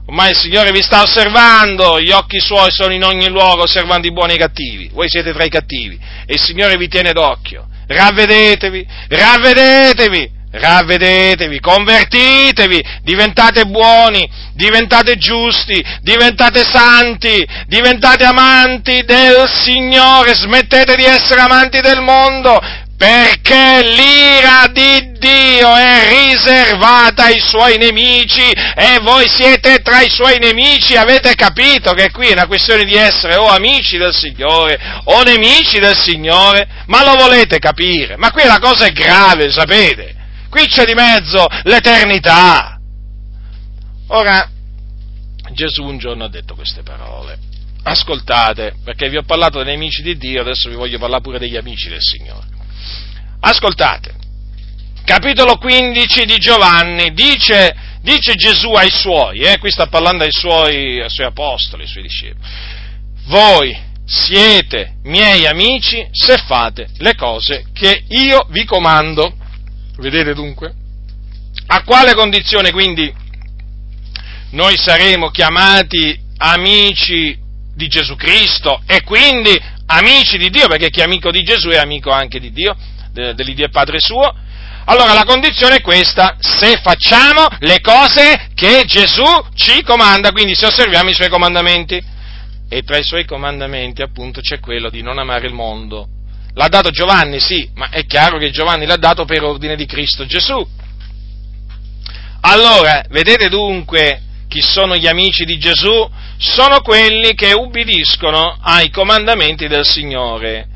Ormai il Signore vi sta osservando, gli occhi suoi sono in ogni luogo osservando i buoni e i cattivi, voi siete tra i cattivi e il Signore vi tiene d'occhio. Ravvedetevi, ravvedetevi, ravvedetevi, convertitevi, diventate buoni, diventate giusti, diventate santi, diventate amanti del Signore, smettete di essere amanti del mondo, perché l'ira di Dio è riservata ai suoi nemici e voi siete tra i suoi nemici, avete capito che qui è una questione di essere o amici del Signore o nemici del Signore, ma lo volete capire? Ma qui la cosa è grave, sapete? Qui c'è di mezzo l'eternità. Ora, Gesù un giorno ha detto queste parole. Ascoltate, perché vi ho parlato dei nemici di Dio, adesso vi voglio parlare pure degli amici del Signore. Ascoltate, capitolo 15 di Giovanni, dice, dice Gesù ai suoi, eh, qui sta parlando ai suoi, ai suoi apostoli, ai suoi discepoli, voi siete miei amici se fate le cose che io vi comando. Vedete dunque? A quale condizione quindi noi saremo chiamati amici di Gesù Cristo e quindi amici di Dio, perché chi è amico di Gesù è amico anche di Dio, dell'Iddio e Padre suo? Allora la condizione è questa, se facciamo le cose che Gesù ci comanda, quindi se osserviamo i suoi comandamenti. E tra i suoi comandamenti appunto c'è quello di non amare il mondo, L'ha dato Giovanni, sì, ma è chiaro che Giovanni l'ha dato per ordine di Cristo Gesù. Allora, vedete dunque chi sono gli amici di Gesù? Sono quelli che ubbidiscono ai comandamenti del Signore,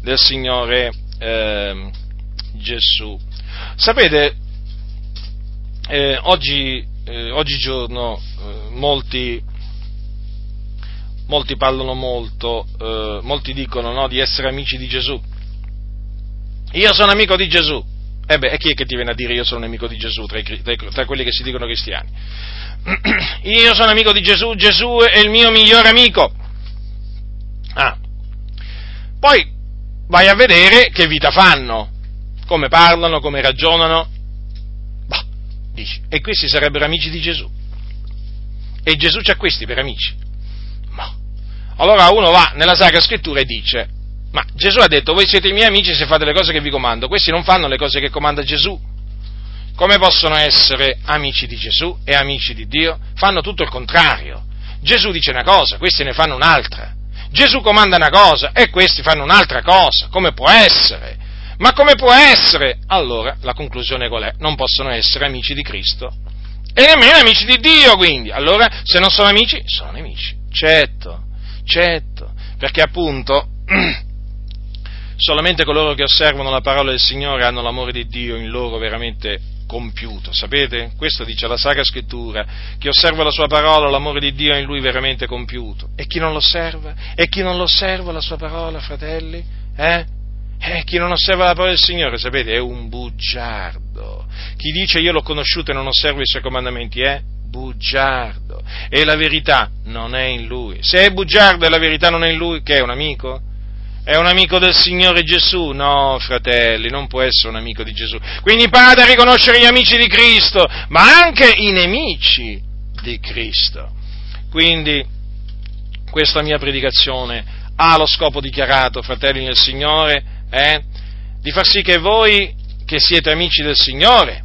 del Signore eh, Gesù. Sapete, eh, oggi, eh, oggigiorno eh, molti molti parlano molto, eh, molti dicono no, di essere amici di Gesù. Io sono amico di Gesù. E beh, e chi è che ti viene a dire io sono amico di Gesù tra, i, tra quelli che si dicono cristiani? [CLEARS THROAT] io sono amico di Gesù, Gesù è il mio migliore amico. Ah. Poi vai a vedere che vita fanno, come parlano, come ragionano. Bah, dici, e questi sarebbero amici di Gesù. E Gesù c'ha questi per amici. Allora uno va nella Sacra Scrittura e dice, ma Gesù ha detto, voi siete i miei amici se fate le cose che vi comando, questi non fanno le cose che comanda Gesù. Come possono essere amici di Gesù e amici di Dio? Fanno tutto il contrario. Gesù dice una cosa, questi ne fanno un'altra. Gesù comanda una cosa e questi fanno un'altra cosa. Come può essere? Ma come può essere? Allora, la conclusione qual è? Non possono essere amici di Cristo e nemmeno amici di Dio, quindi. Allora, se non sono amici, sono nemici. Certo, certo, perché appunto [CLEARS THROAT] solamente coloro che osservano la parola del Signore hanno l'amore di Dio in loro veramente compiuto, sapete? Questo dice la Sacra Scrittura, chi osserva la sua parola, l'amore di Dio è in lui veramente compiuto. E chi non lo osserva? E chi non lo osserva la sua parola, fratelli? Eh? Eh, chi non osserva la parola del Signore, sapete, è un bugiardo. Chi dice io l'ho conosciuto e non osservo i suoi comandamenti è bugiardo. E la verità non è in lui. Se è bugiardo e la verità non è in lui, che è un amico? È un amico del Signore Gesù? No, fratelli, non può essere un amico di Gesù. Quindi imparate a riconoscere gli amici di Cristo, ma anche i nemici di Cristo. Quindi questa mia predicazione ha lo scopo dichiarato, fratelli nel Signore, eh, di far sì che voi, che siete amici del Signore,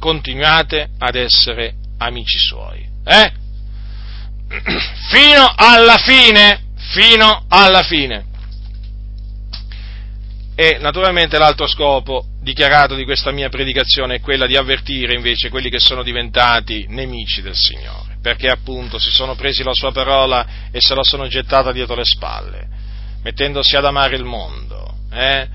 continuate ad essere amici suoi. Eh? Fino alla fine, fino alla fine. E naturalmente l'altro scopo dichiarato di questa mia predicazione è quella di avvertire invece quelli che sono diventati nemici del Signore, perché appunto si sono presi la sua parola e se la sono gettata dietro le spalle, mettendosi ad amare il mondo, eh?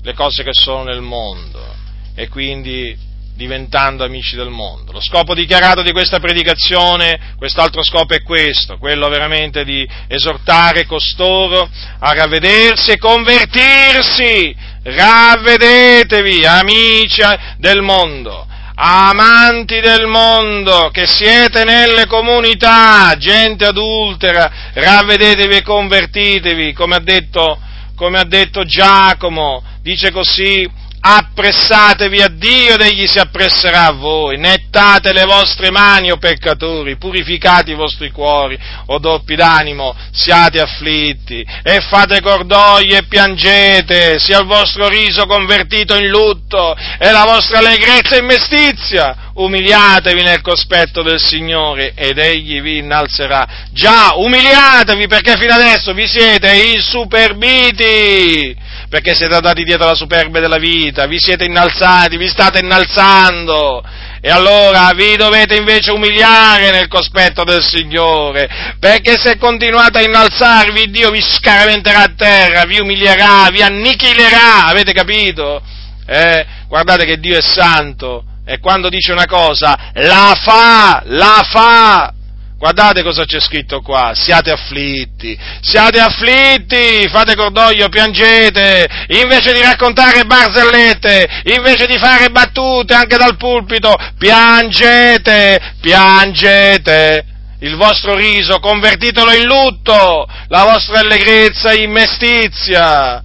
le cose che sono nel mondo, e quindi diventando amici del mondo. Lo scopo dichiarato di questa predicazione, quest'altro scopo è questo, quello veramente di esortare costoro a ravvedersi e convertirsi. Ravvedetevi, amici del mondo, amanti del mondo, che siete nelle comunità, gente adultera, ravvedetevi e convertitevi, come ha detto, come ha detto Giacomo, dice così, appressatevi a Dio ed egli si appresserà a voi, nettate le vostre mani, o peccatori, purificate i vostri cuori, o doppi d'animo, siate afflitti, e fate cordoglio e piangete, sia il vostro riso convertito in lutto, e la vostra allegrezza in mestizia, umiliatevi nel cospetto del Signore, ed egli vi innalzerà. Già, umiliatevi, perché fino adesso vi siete insuperbiti, perché siete andati dietro la superbia della vita, vi siete innalzati, vi state innalzando, e allora vi dovete invece umiliare nel cospetto del Signore, perché se continuate a innalzarvi, Dio vi scaraventerà a terra, vi umilierà, vi annichilerà, avete capito? Eh? Guardate che Dio è santo, e quando dice una cosa, la fa, la fa, Guardate cosa c'è scritto qua, siate afflitti, siate afflitti, fate cordoglio, piangete, invece di raccontare barzellette, invece di fare battute anche dal pulpito, piangete, piangete. Il vostro riso convertitelo in lutto, la vostra allegrezza in mestizia.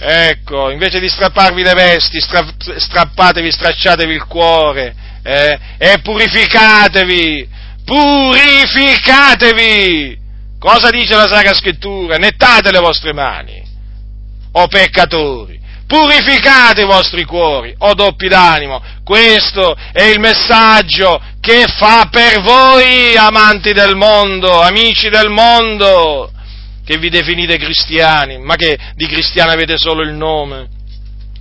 Ecco, invece di strapparvi le vesti, strappatevi, stracciatevi il cuore eh, e purificatevi purificatevi! Cosa dice la Sacra Scrittura? Nettate le vostre mani, o peccatori! Purificate i vostri cuori, o doppi d'animo. Questo è il messaggio che fa per voi, amanti del mondo, amici del mondo, che vi definite cristiani, ma che di cristiani avete solo il nome.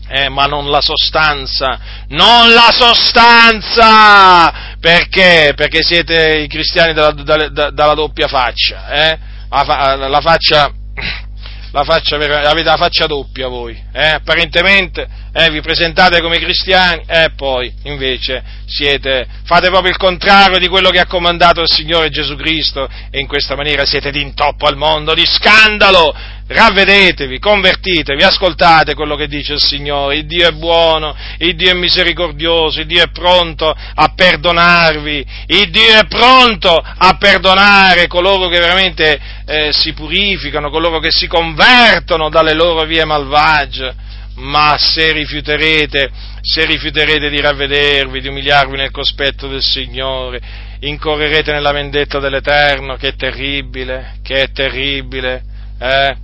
Eh, ma non la sostanza, non la sostanza! Perché? Perché siete i cristiani dalla, dalla, dalla doppia faccia, eh? la, la, faccia, [CLEARS THROAT] la faccia, avete la faccia doppia voi, eh? apparentemente eh, vi presentate come cristiani? E poi invece siete, fate proprio il contrario di quello che ha comandato il Signore Gesù Cristo e in questa maniera siete d'intoppo al mondo, di scandalo, ravvedetevi, convertitevi, ascoltate quello che dice il Signore, il Dio è buono, il Dio è misericordioso, il Dio è pronto a perdonarvi, il Dio è pronto a perdonare coloro che veramente eh, si purificano, coloro che si convertono dalle loro vie malvagie ma se rifiuterete, se rifiuterete di ravvedervi, di umiliarvi nel cospetto del Signore, incorrerete nella vendetta dell'Eterno, che è terribile, che è terribile, eh?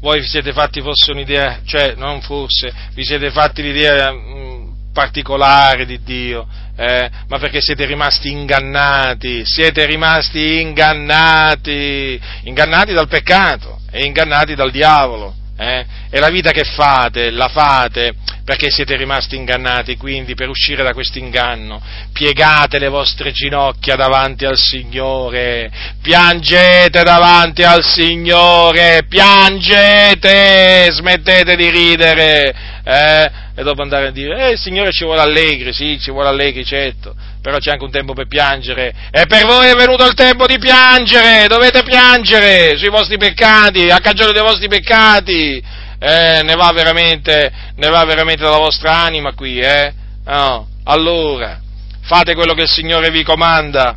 Voi vi siete fatti forse un'idea, cioè non forse, vi siete fatti l'idea mh, mm, particolare di Dio, eh? ma perché siete rimasti ingannati, siete rimasti ingannati, ingannati dal peccato e ingannati dal diavolo Eh? E la vita che fate, la fate perché siete rimasti ingannati, quindi per uscire da questo inganno piegate le vostre ginocchia davanti al Signore, piangete davanti al Signore, piangete, smettete di ridere, eh? e dopo andare a dire, eh Signore ci vuole allegri, sì, ci vuole allegri, certo, però c'è anche un tempo per piangere, e per voi è venuto il tempo di piangere, dovete piangere sui vostri peccati, a cagione dei vostri peccati, eh, ne, va veramente, ne va veramente della vostra anima qui, eh? No, allora, fate quello che il Signore vi comanda,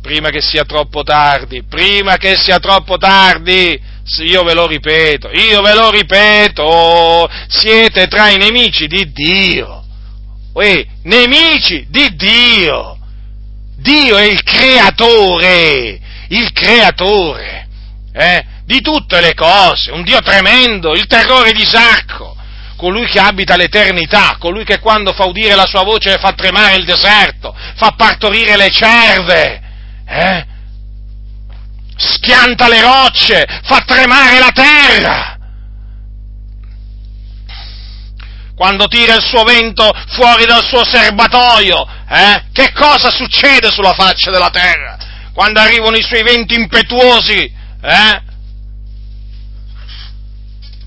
prima che sia troppo tardi, prima che sia troppo tardi, io ve lo ripeto, io ve lo ripeto, siete tra i nemici di Dio. Uè, nemici di Dio. Dio è il creatore, il creatore eh, di tutte le cose, un Dio tremendo, il terrore di Sacco, colui che abita l'eternità, colui che quando fa udire la sua voce fa tremare il deserto, fa partorire le cerve, eh? schianta le rocce, fa tremare la terra. Quando tira il suo vento fuori dal suo serbatoio, eh? che cosa succede sulla faccia della terra? Quando arrivano i suoi venti impetuosi, eh?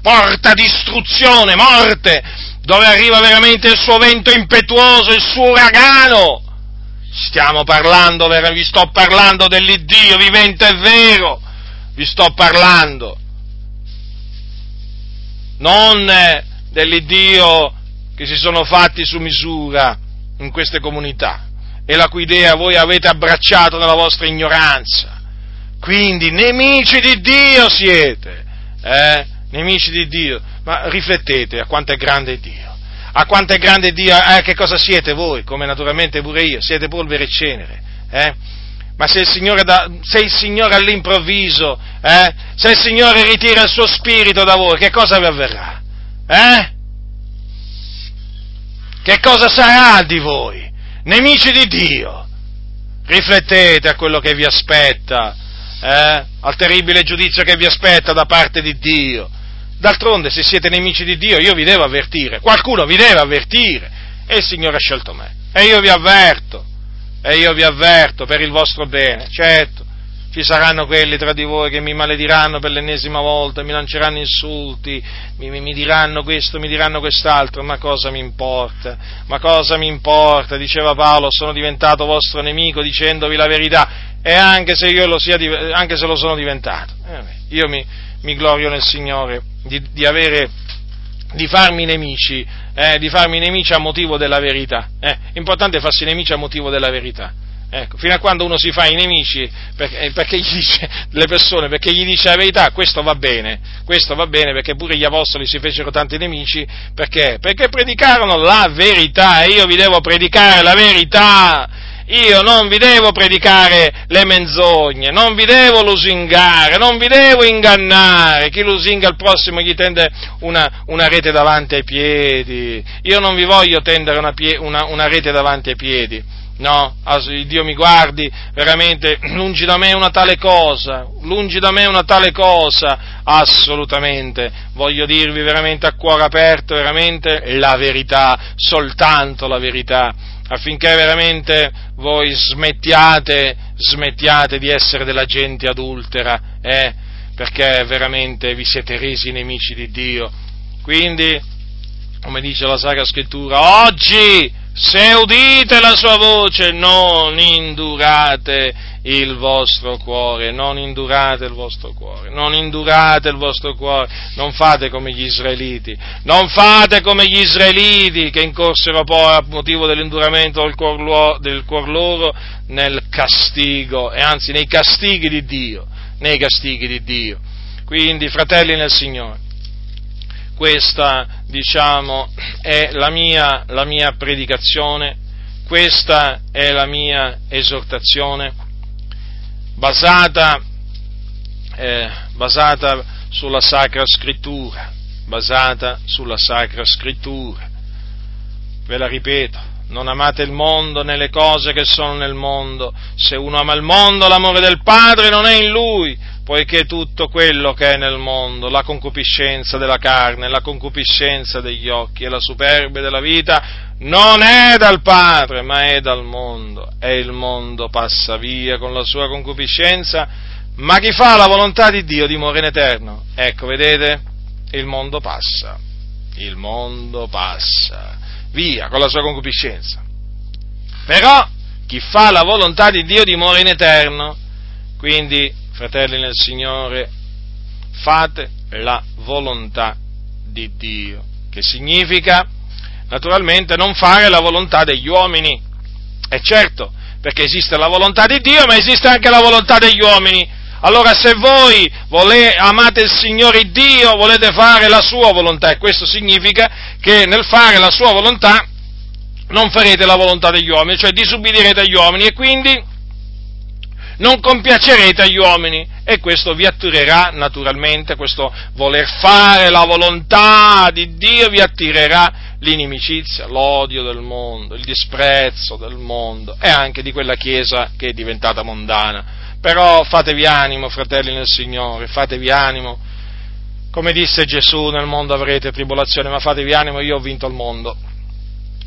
porta distruzione, morte, dove arriva veramente il suo vento impetuoso, il suo uragano. Stiamo parlando, vi sto parlando dell'Iddio vivente e vero, vi sto parlando. Non dell'Iddio che si sono fatti su misura in queste comunità e la cui idea voi avete abbracciato nella vostra ignoranza. Quindi nemici di Dio siete, eh? nemici di Dio, ma riflettete a quanto è grande Dio a quanto è grande Dio, eh, che cosa siete voi, come naturalmente pure io, siete polvere e cenere. Eh? Ma se il, da, se il Signore, all'improvviso, eh, se il Signore ritira il suo spirito da voi, che cosa vi avverrà? Eh? Che cosa sarà di voi? Nemici di Dio. Riflettete a quello che vi aspetta, eh? al terribile giudizio che vi aspetta da parte di Dio. D'altronde, se siete nemici di Dio, io vi devo avvertire, qualcuno vi deve avvertire, e il Signore ha scelto me, e io vi avverto, e io vi avverto per il vostro bene, certo, ci saranno quelli tra di voi che mi malediranno per l'ennesima volta, mi lanceranno insulti, mi, mi, mi, diranno questo, mi diranno quest'altro, ma cosa mi importa? Ma cosa mi importa? Diceva Paolo, sono diventato vostro nemico dicendovi la verità, e anche se io lo, sia, anche se lo sono diventato, eh, io mi, mi glorio nel Signore di, di, avere, di farmi nemici, eh, di farmi nemici a motivo della verità. Eh, importante è farsi nemici a motivo della verità. Ecco, fino a quando uno si fa i nemici perché, eh, perché, gli dice [LAUGHS] le persone, perché gli dice la verità, questo va bene, questo va bene perché pure gli apostoli si fecero tanti nemici, perché? Perché predicarono la verità e io vi devo predicare la verità io non vi devo predicare le menzogne, non vi devo lusingare, non vi devo ingannare. Chi lusinga il prossimo gli tende una, una rete davanti ai piedi. Io non vi voglio tendere una, una, una rete davanti ai piedi. No, Dio mi guardi, veramente, [CLEARS THROAT] lungi da me una tale cosa, lungi da me una tale cosa, assolutamente, voglio dirvi veramente a cuore aperto, veramente la verità, soltanto la verità affinché veramente voi smettiate, smettiate di essere della gente adultera, eh, perché veramente vi siete resi nemici di Dio. Quindi, come dice la Sacra Scrittura, oggi se udite la sua voce non indurate il vostro cuore, non indurate il vostro cuore, non indurate il vostro cuore, non fate come gli israeliti, non fate come gli israeliti che incorsero poi a motivo dell'induramento del cuor, del cuor loro nel castigo, e anzi nei castighi di Dio, nei castighi di Dio. Quindi, fratelli nel Signore, questa, diciamo, è la mia, la mia predicazione, questa è la mia esortazione basata, eh, basata sulla Sacra Scrittura, basata sulla Sacra Scrittura. Ve la ripeto, non amate il mondo né le cose che sono nel mondo. Se uno ama il mondo, l'amore del Padre non è in lui, poiché tutto quello che è nel mondo, la concupiscenza della carne, la concupiscenza degli occhi e la superbia della vita, non è dal Padre, ma è dal mondo. E il mondo passa via con la sua concupiscenza, ma chi fa la volontà di Dio dimora in eterno. Ecco, vedete? Il mondo passa. Il mondo passa via con la sua concupiscenza. Però chi fa la volontà di Dio dimora in eterno. Quindi, fratelli nel Signore, fate la volontà di Dio, che significa naturalmente non fare la volontà degli uomini. È certo, perché esiste la volontà di Dio, ma esiste anche la volontà degli uomini. Allora se voi volete, amate il Signore Dio, volete fare la sua volontà, e questo significa che nel fare la sua volontà non farete la volontà degli uomini, cioè disubbidirete agli uomini e quindi non compiacerete agli uomini e questo vi attirerà naturalmente, questo voler fare la volontà di Dio vi attirerà l'inimicizia, l'odio del mondo, il disprezzo del mondo e anche di quella Chiesa che è diventata mondana. Però fatevi animo, fratelli nel Signore, fatevi animo. Come disse Gesù, nel mondo avrete tribolazione, ma fatevi animo, io ho vinto il mondo.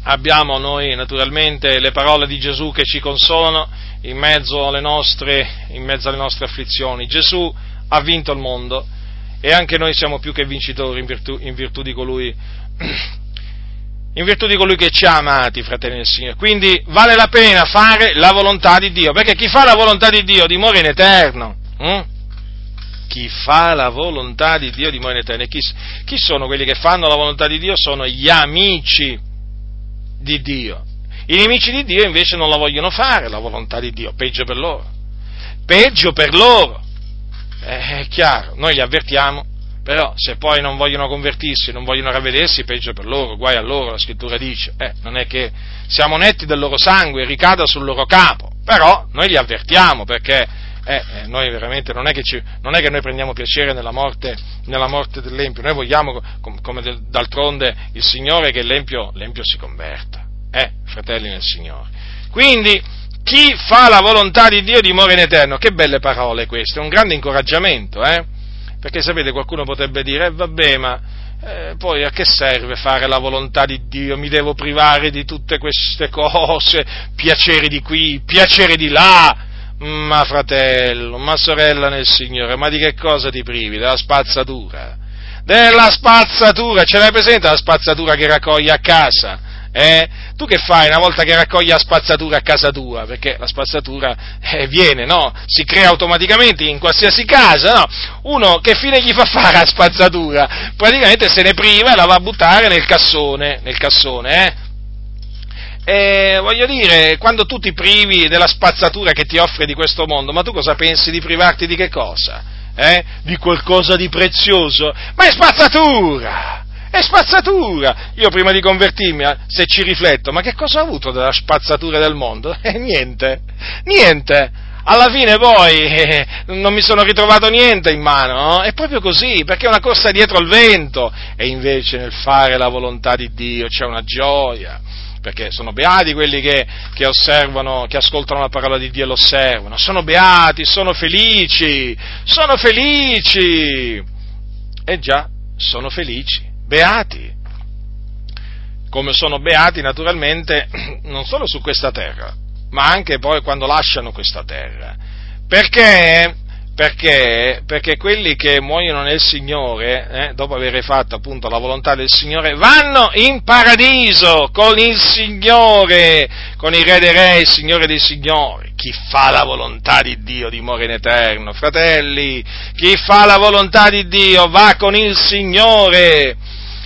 Abbiamo noi naturalmente le parole di Gesù che ci consolano in mezzo alle nostre, mezzo alle nostre afflizioni. Gesù ha vinto il mondo e anche noi siamo più che vincitori in virtù, in virtù di colui [CLEARS THROAT] in virtù di colui che ci ha amati, fratelli del Signore. Quindi vale la pena fare la volontà di Dio, perché chi fa la volontà di Dio dimora in eterno. Hm? Chi fa la volontà di Dio dimora in eterno. E chi, chi sono quelli che fanno la volontà di Dio? Sono gli amici di Dio. I nemici di Dio invece non la vogliono fare, la volontà di Dio, peggio per loro. Peggio per loro. Eh, è chiaro, noi li avvertiamo, però se poi non vogliono convertirsi, non vogliono ravvedersi, peggio per loro, guai a loro, la scrittura dice, eh, non è che siamo netti del loro sangue, ricada sul loro capo, però noi li avvertiamo perché eh, eh, noi veramente non è, ci, non è, che noi prendiamo piacere nella morte, nella morte dell'Empio, noi vogliamo, com, come d'altronde il Signore, che l'Empio, l'Empio si converta, eh, fratelli nel Signore. Quindi, chi fa la volontà di Dio dimora in eterno, che belle parole queste, un grande incoraggiamento, eh? Perché sapete, qualcuno potrebbe dire, eh, vabbè, ma eh, poi a che serve fare la volontà di Dio? Mi devo privare di tutte queste cose, piaceri di qui, piaceri di là. Ma fratello, ma sorella nel Signore, ma di che cosa ti privi? Della spazzatura? Della spazzatura, ce l'hai presente la spazzatura che raccoglie a casa? Eh? Tu che fai una volta che raccogli la spazzatura a casa tua? Perché la spazzatura eh, viene, no? Si crea automaticamente in qualsiasi casa, no? Uno che fine gli fa fare la spazzatura? Praticamente se ne priva e la va a buttare nel cassone, nel cassone, eh? E voglio dire, quando tu ti privi della spazzatura che ti offre di questo mondo, ma tu cosa pensi di privarti di che cosa? Eh? Di qualcosa di prezioso? Ma è spazzatura! È spazzatura! Io prima di convertirmi, eh, se ci rifletto, ma che cosa ho avuto della spazzatura del mondo? [LAUGHS] Eh, niente, niente! Alla fine poi [LAUGHS] eh, non mi sono ritrovato niente in mano, no? è proprio così, perché è una corsa dietro al vento, e invece nel fare la volontà di Dio c'è una gioia, perché sono beati quelli che, che, osservano, che ascoltano la parola di Dio e l'osservano, sono beati, sono felici, sono felici, e già, sono felici beati, come sono beati naturalmente [CLEARS THROAT] non solo su questa terra, ma anche poi quando lasciano questa terra. Perché? Perché? Perché quelli che muoiono nel Signore, eh, dopo aver fatto appunto la volontà del Signore, vanno in paradiso con il Signore, con il Re dei Re, il Signore dei Signori. Chi fa la volontà di Dio dimora in eterno, fratelli. Chi fa la volontà di Dio va con il Signore.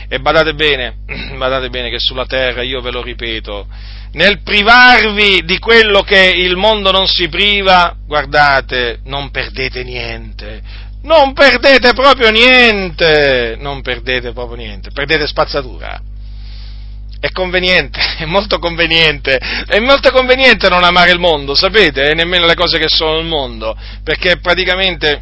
E badate bene, [CLEARS THROAT] badate bene che sulla terra, io ve lo ripeto, nel privarvi di quello che il mondo non si priva, guardate, non perdete niente, non perdete proprio niente, non perdete proprio niente, perdete spazzatura. È conveniente, [LAUGHS] è molto conveniente, è molto conveniente non amare il mondo, sapete, e nemmeno le cose che sono nel mondo, perché praticamente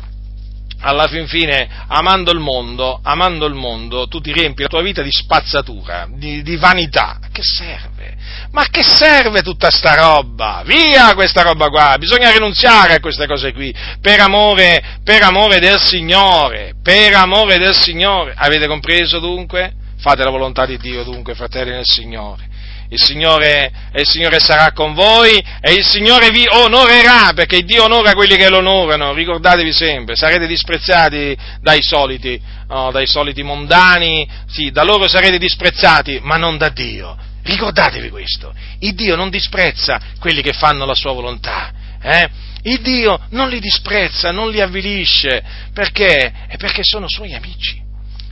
alla fin fine, amando il mondo, amando il mondo, tu ti riempi la tua vita di spazzatura, di, di vanità. Che serve? Ma che serve tutta sta roba? Via questa roba qua! Bisogna rinunziare a queste cose qui, per amore, per amore del Signore, per amore del Signore. Avete compreso dunque? Fate la volontà di Dio dunque, fratelli nel Signore il Signore, il Signore sarà con voi e il Signore vi onorerà, perché Dio onora quelli che lo onorano, ricordatevi sempre, sarete disprezzati dai soliti, no, dai soliti mondani, sì, da loro sarete disprezzati, ma non da Dio. Ricordatevi questo, il Dio non disprezza quelli che fanno la sua volontà, eh? il Dio non li disprezza, non li avvilisce, perché? È perché sono suoi amici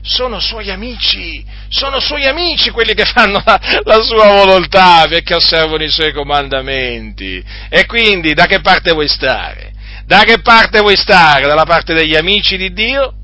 sono suoi amici, sono suoi amici quelli che fanno la, la, sua volontà perché osservano i suoi comandamenti. E quindi da che parte vuoi stare? Da che parte vuoi stare? Dalla parte degli amici di Dio?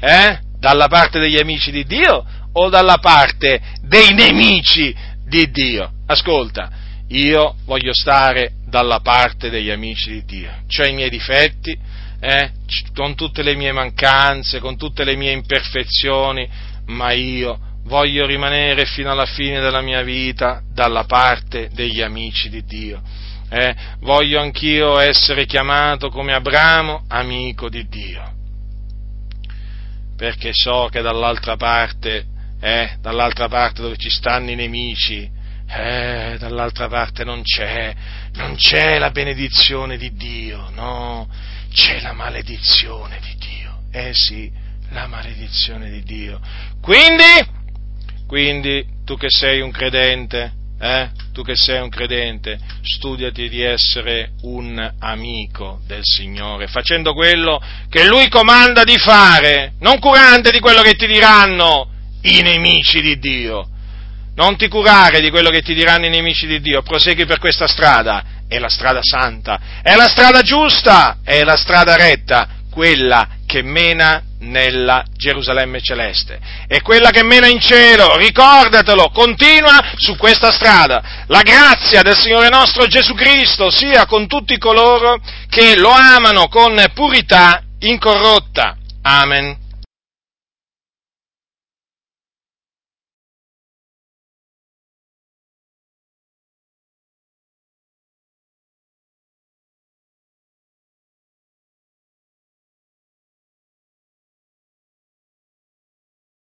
Eh? Dalla parte degli amici di Dio o dalla parte dei nemici di Dio? Ascolta, io voglio stare dalla parte degli amici di Dio. C'ho i miei difetti, eh, con tutte le mie mancanze, con tutte le mie imperfezioni, ma io voglio rimanere fino alla fine della mia vita dalla parte degli amici di Dio. Eh, voglio anch'io essere chiamato come Abramo amico di Dio, perché so che dall'altra parte, eh, dall'altra parte dove ci stanno i nemici, eh, dall'altra parte non c'è, non c'è la benedizione di Dio, no, c'è la maledizione di Dio. Eh sì, la maledizione di Dio. Quindi, quindi tu che sei un credente, eh, tu che sei un credente, studiati di essere un amico del Signore, facendo quello che Lui comanda di fare, non curante di quello che ti diranno i nemici di Dio. Non ti curare di quello che ti diranno i nemici di Dio, prosegui per questa strada è la strada santa, è la strada giusta, è la strada retta, quella che mena nella Gerusalemme celeste, è quella che mena in cielo, ricordatelo, continua su questa strada. La grazia del Signore nostro Gesù Cristo sia con tutti coloro che lo amano con purità incorrotta. Amen.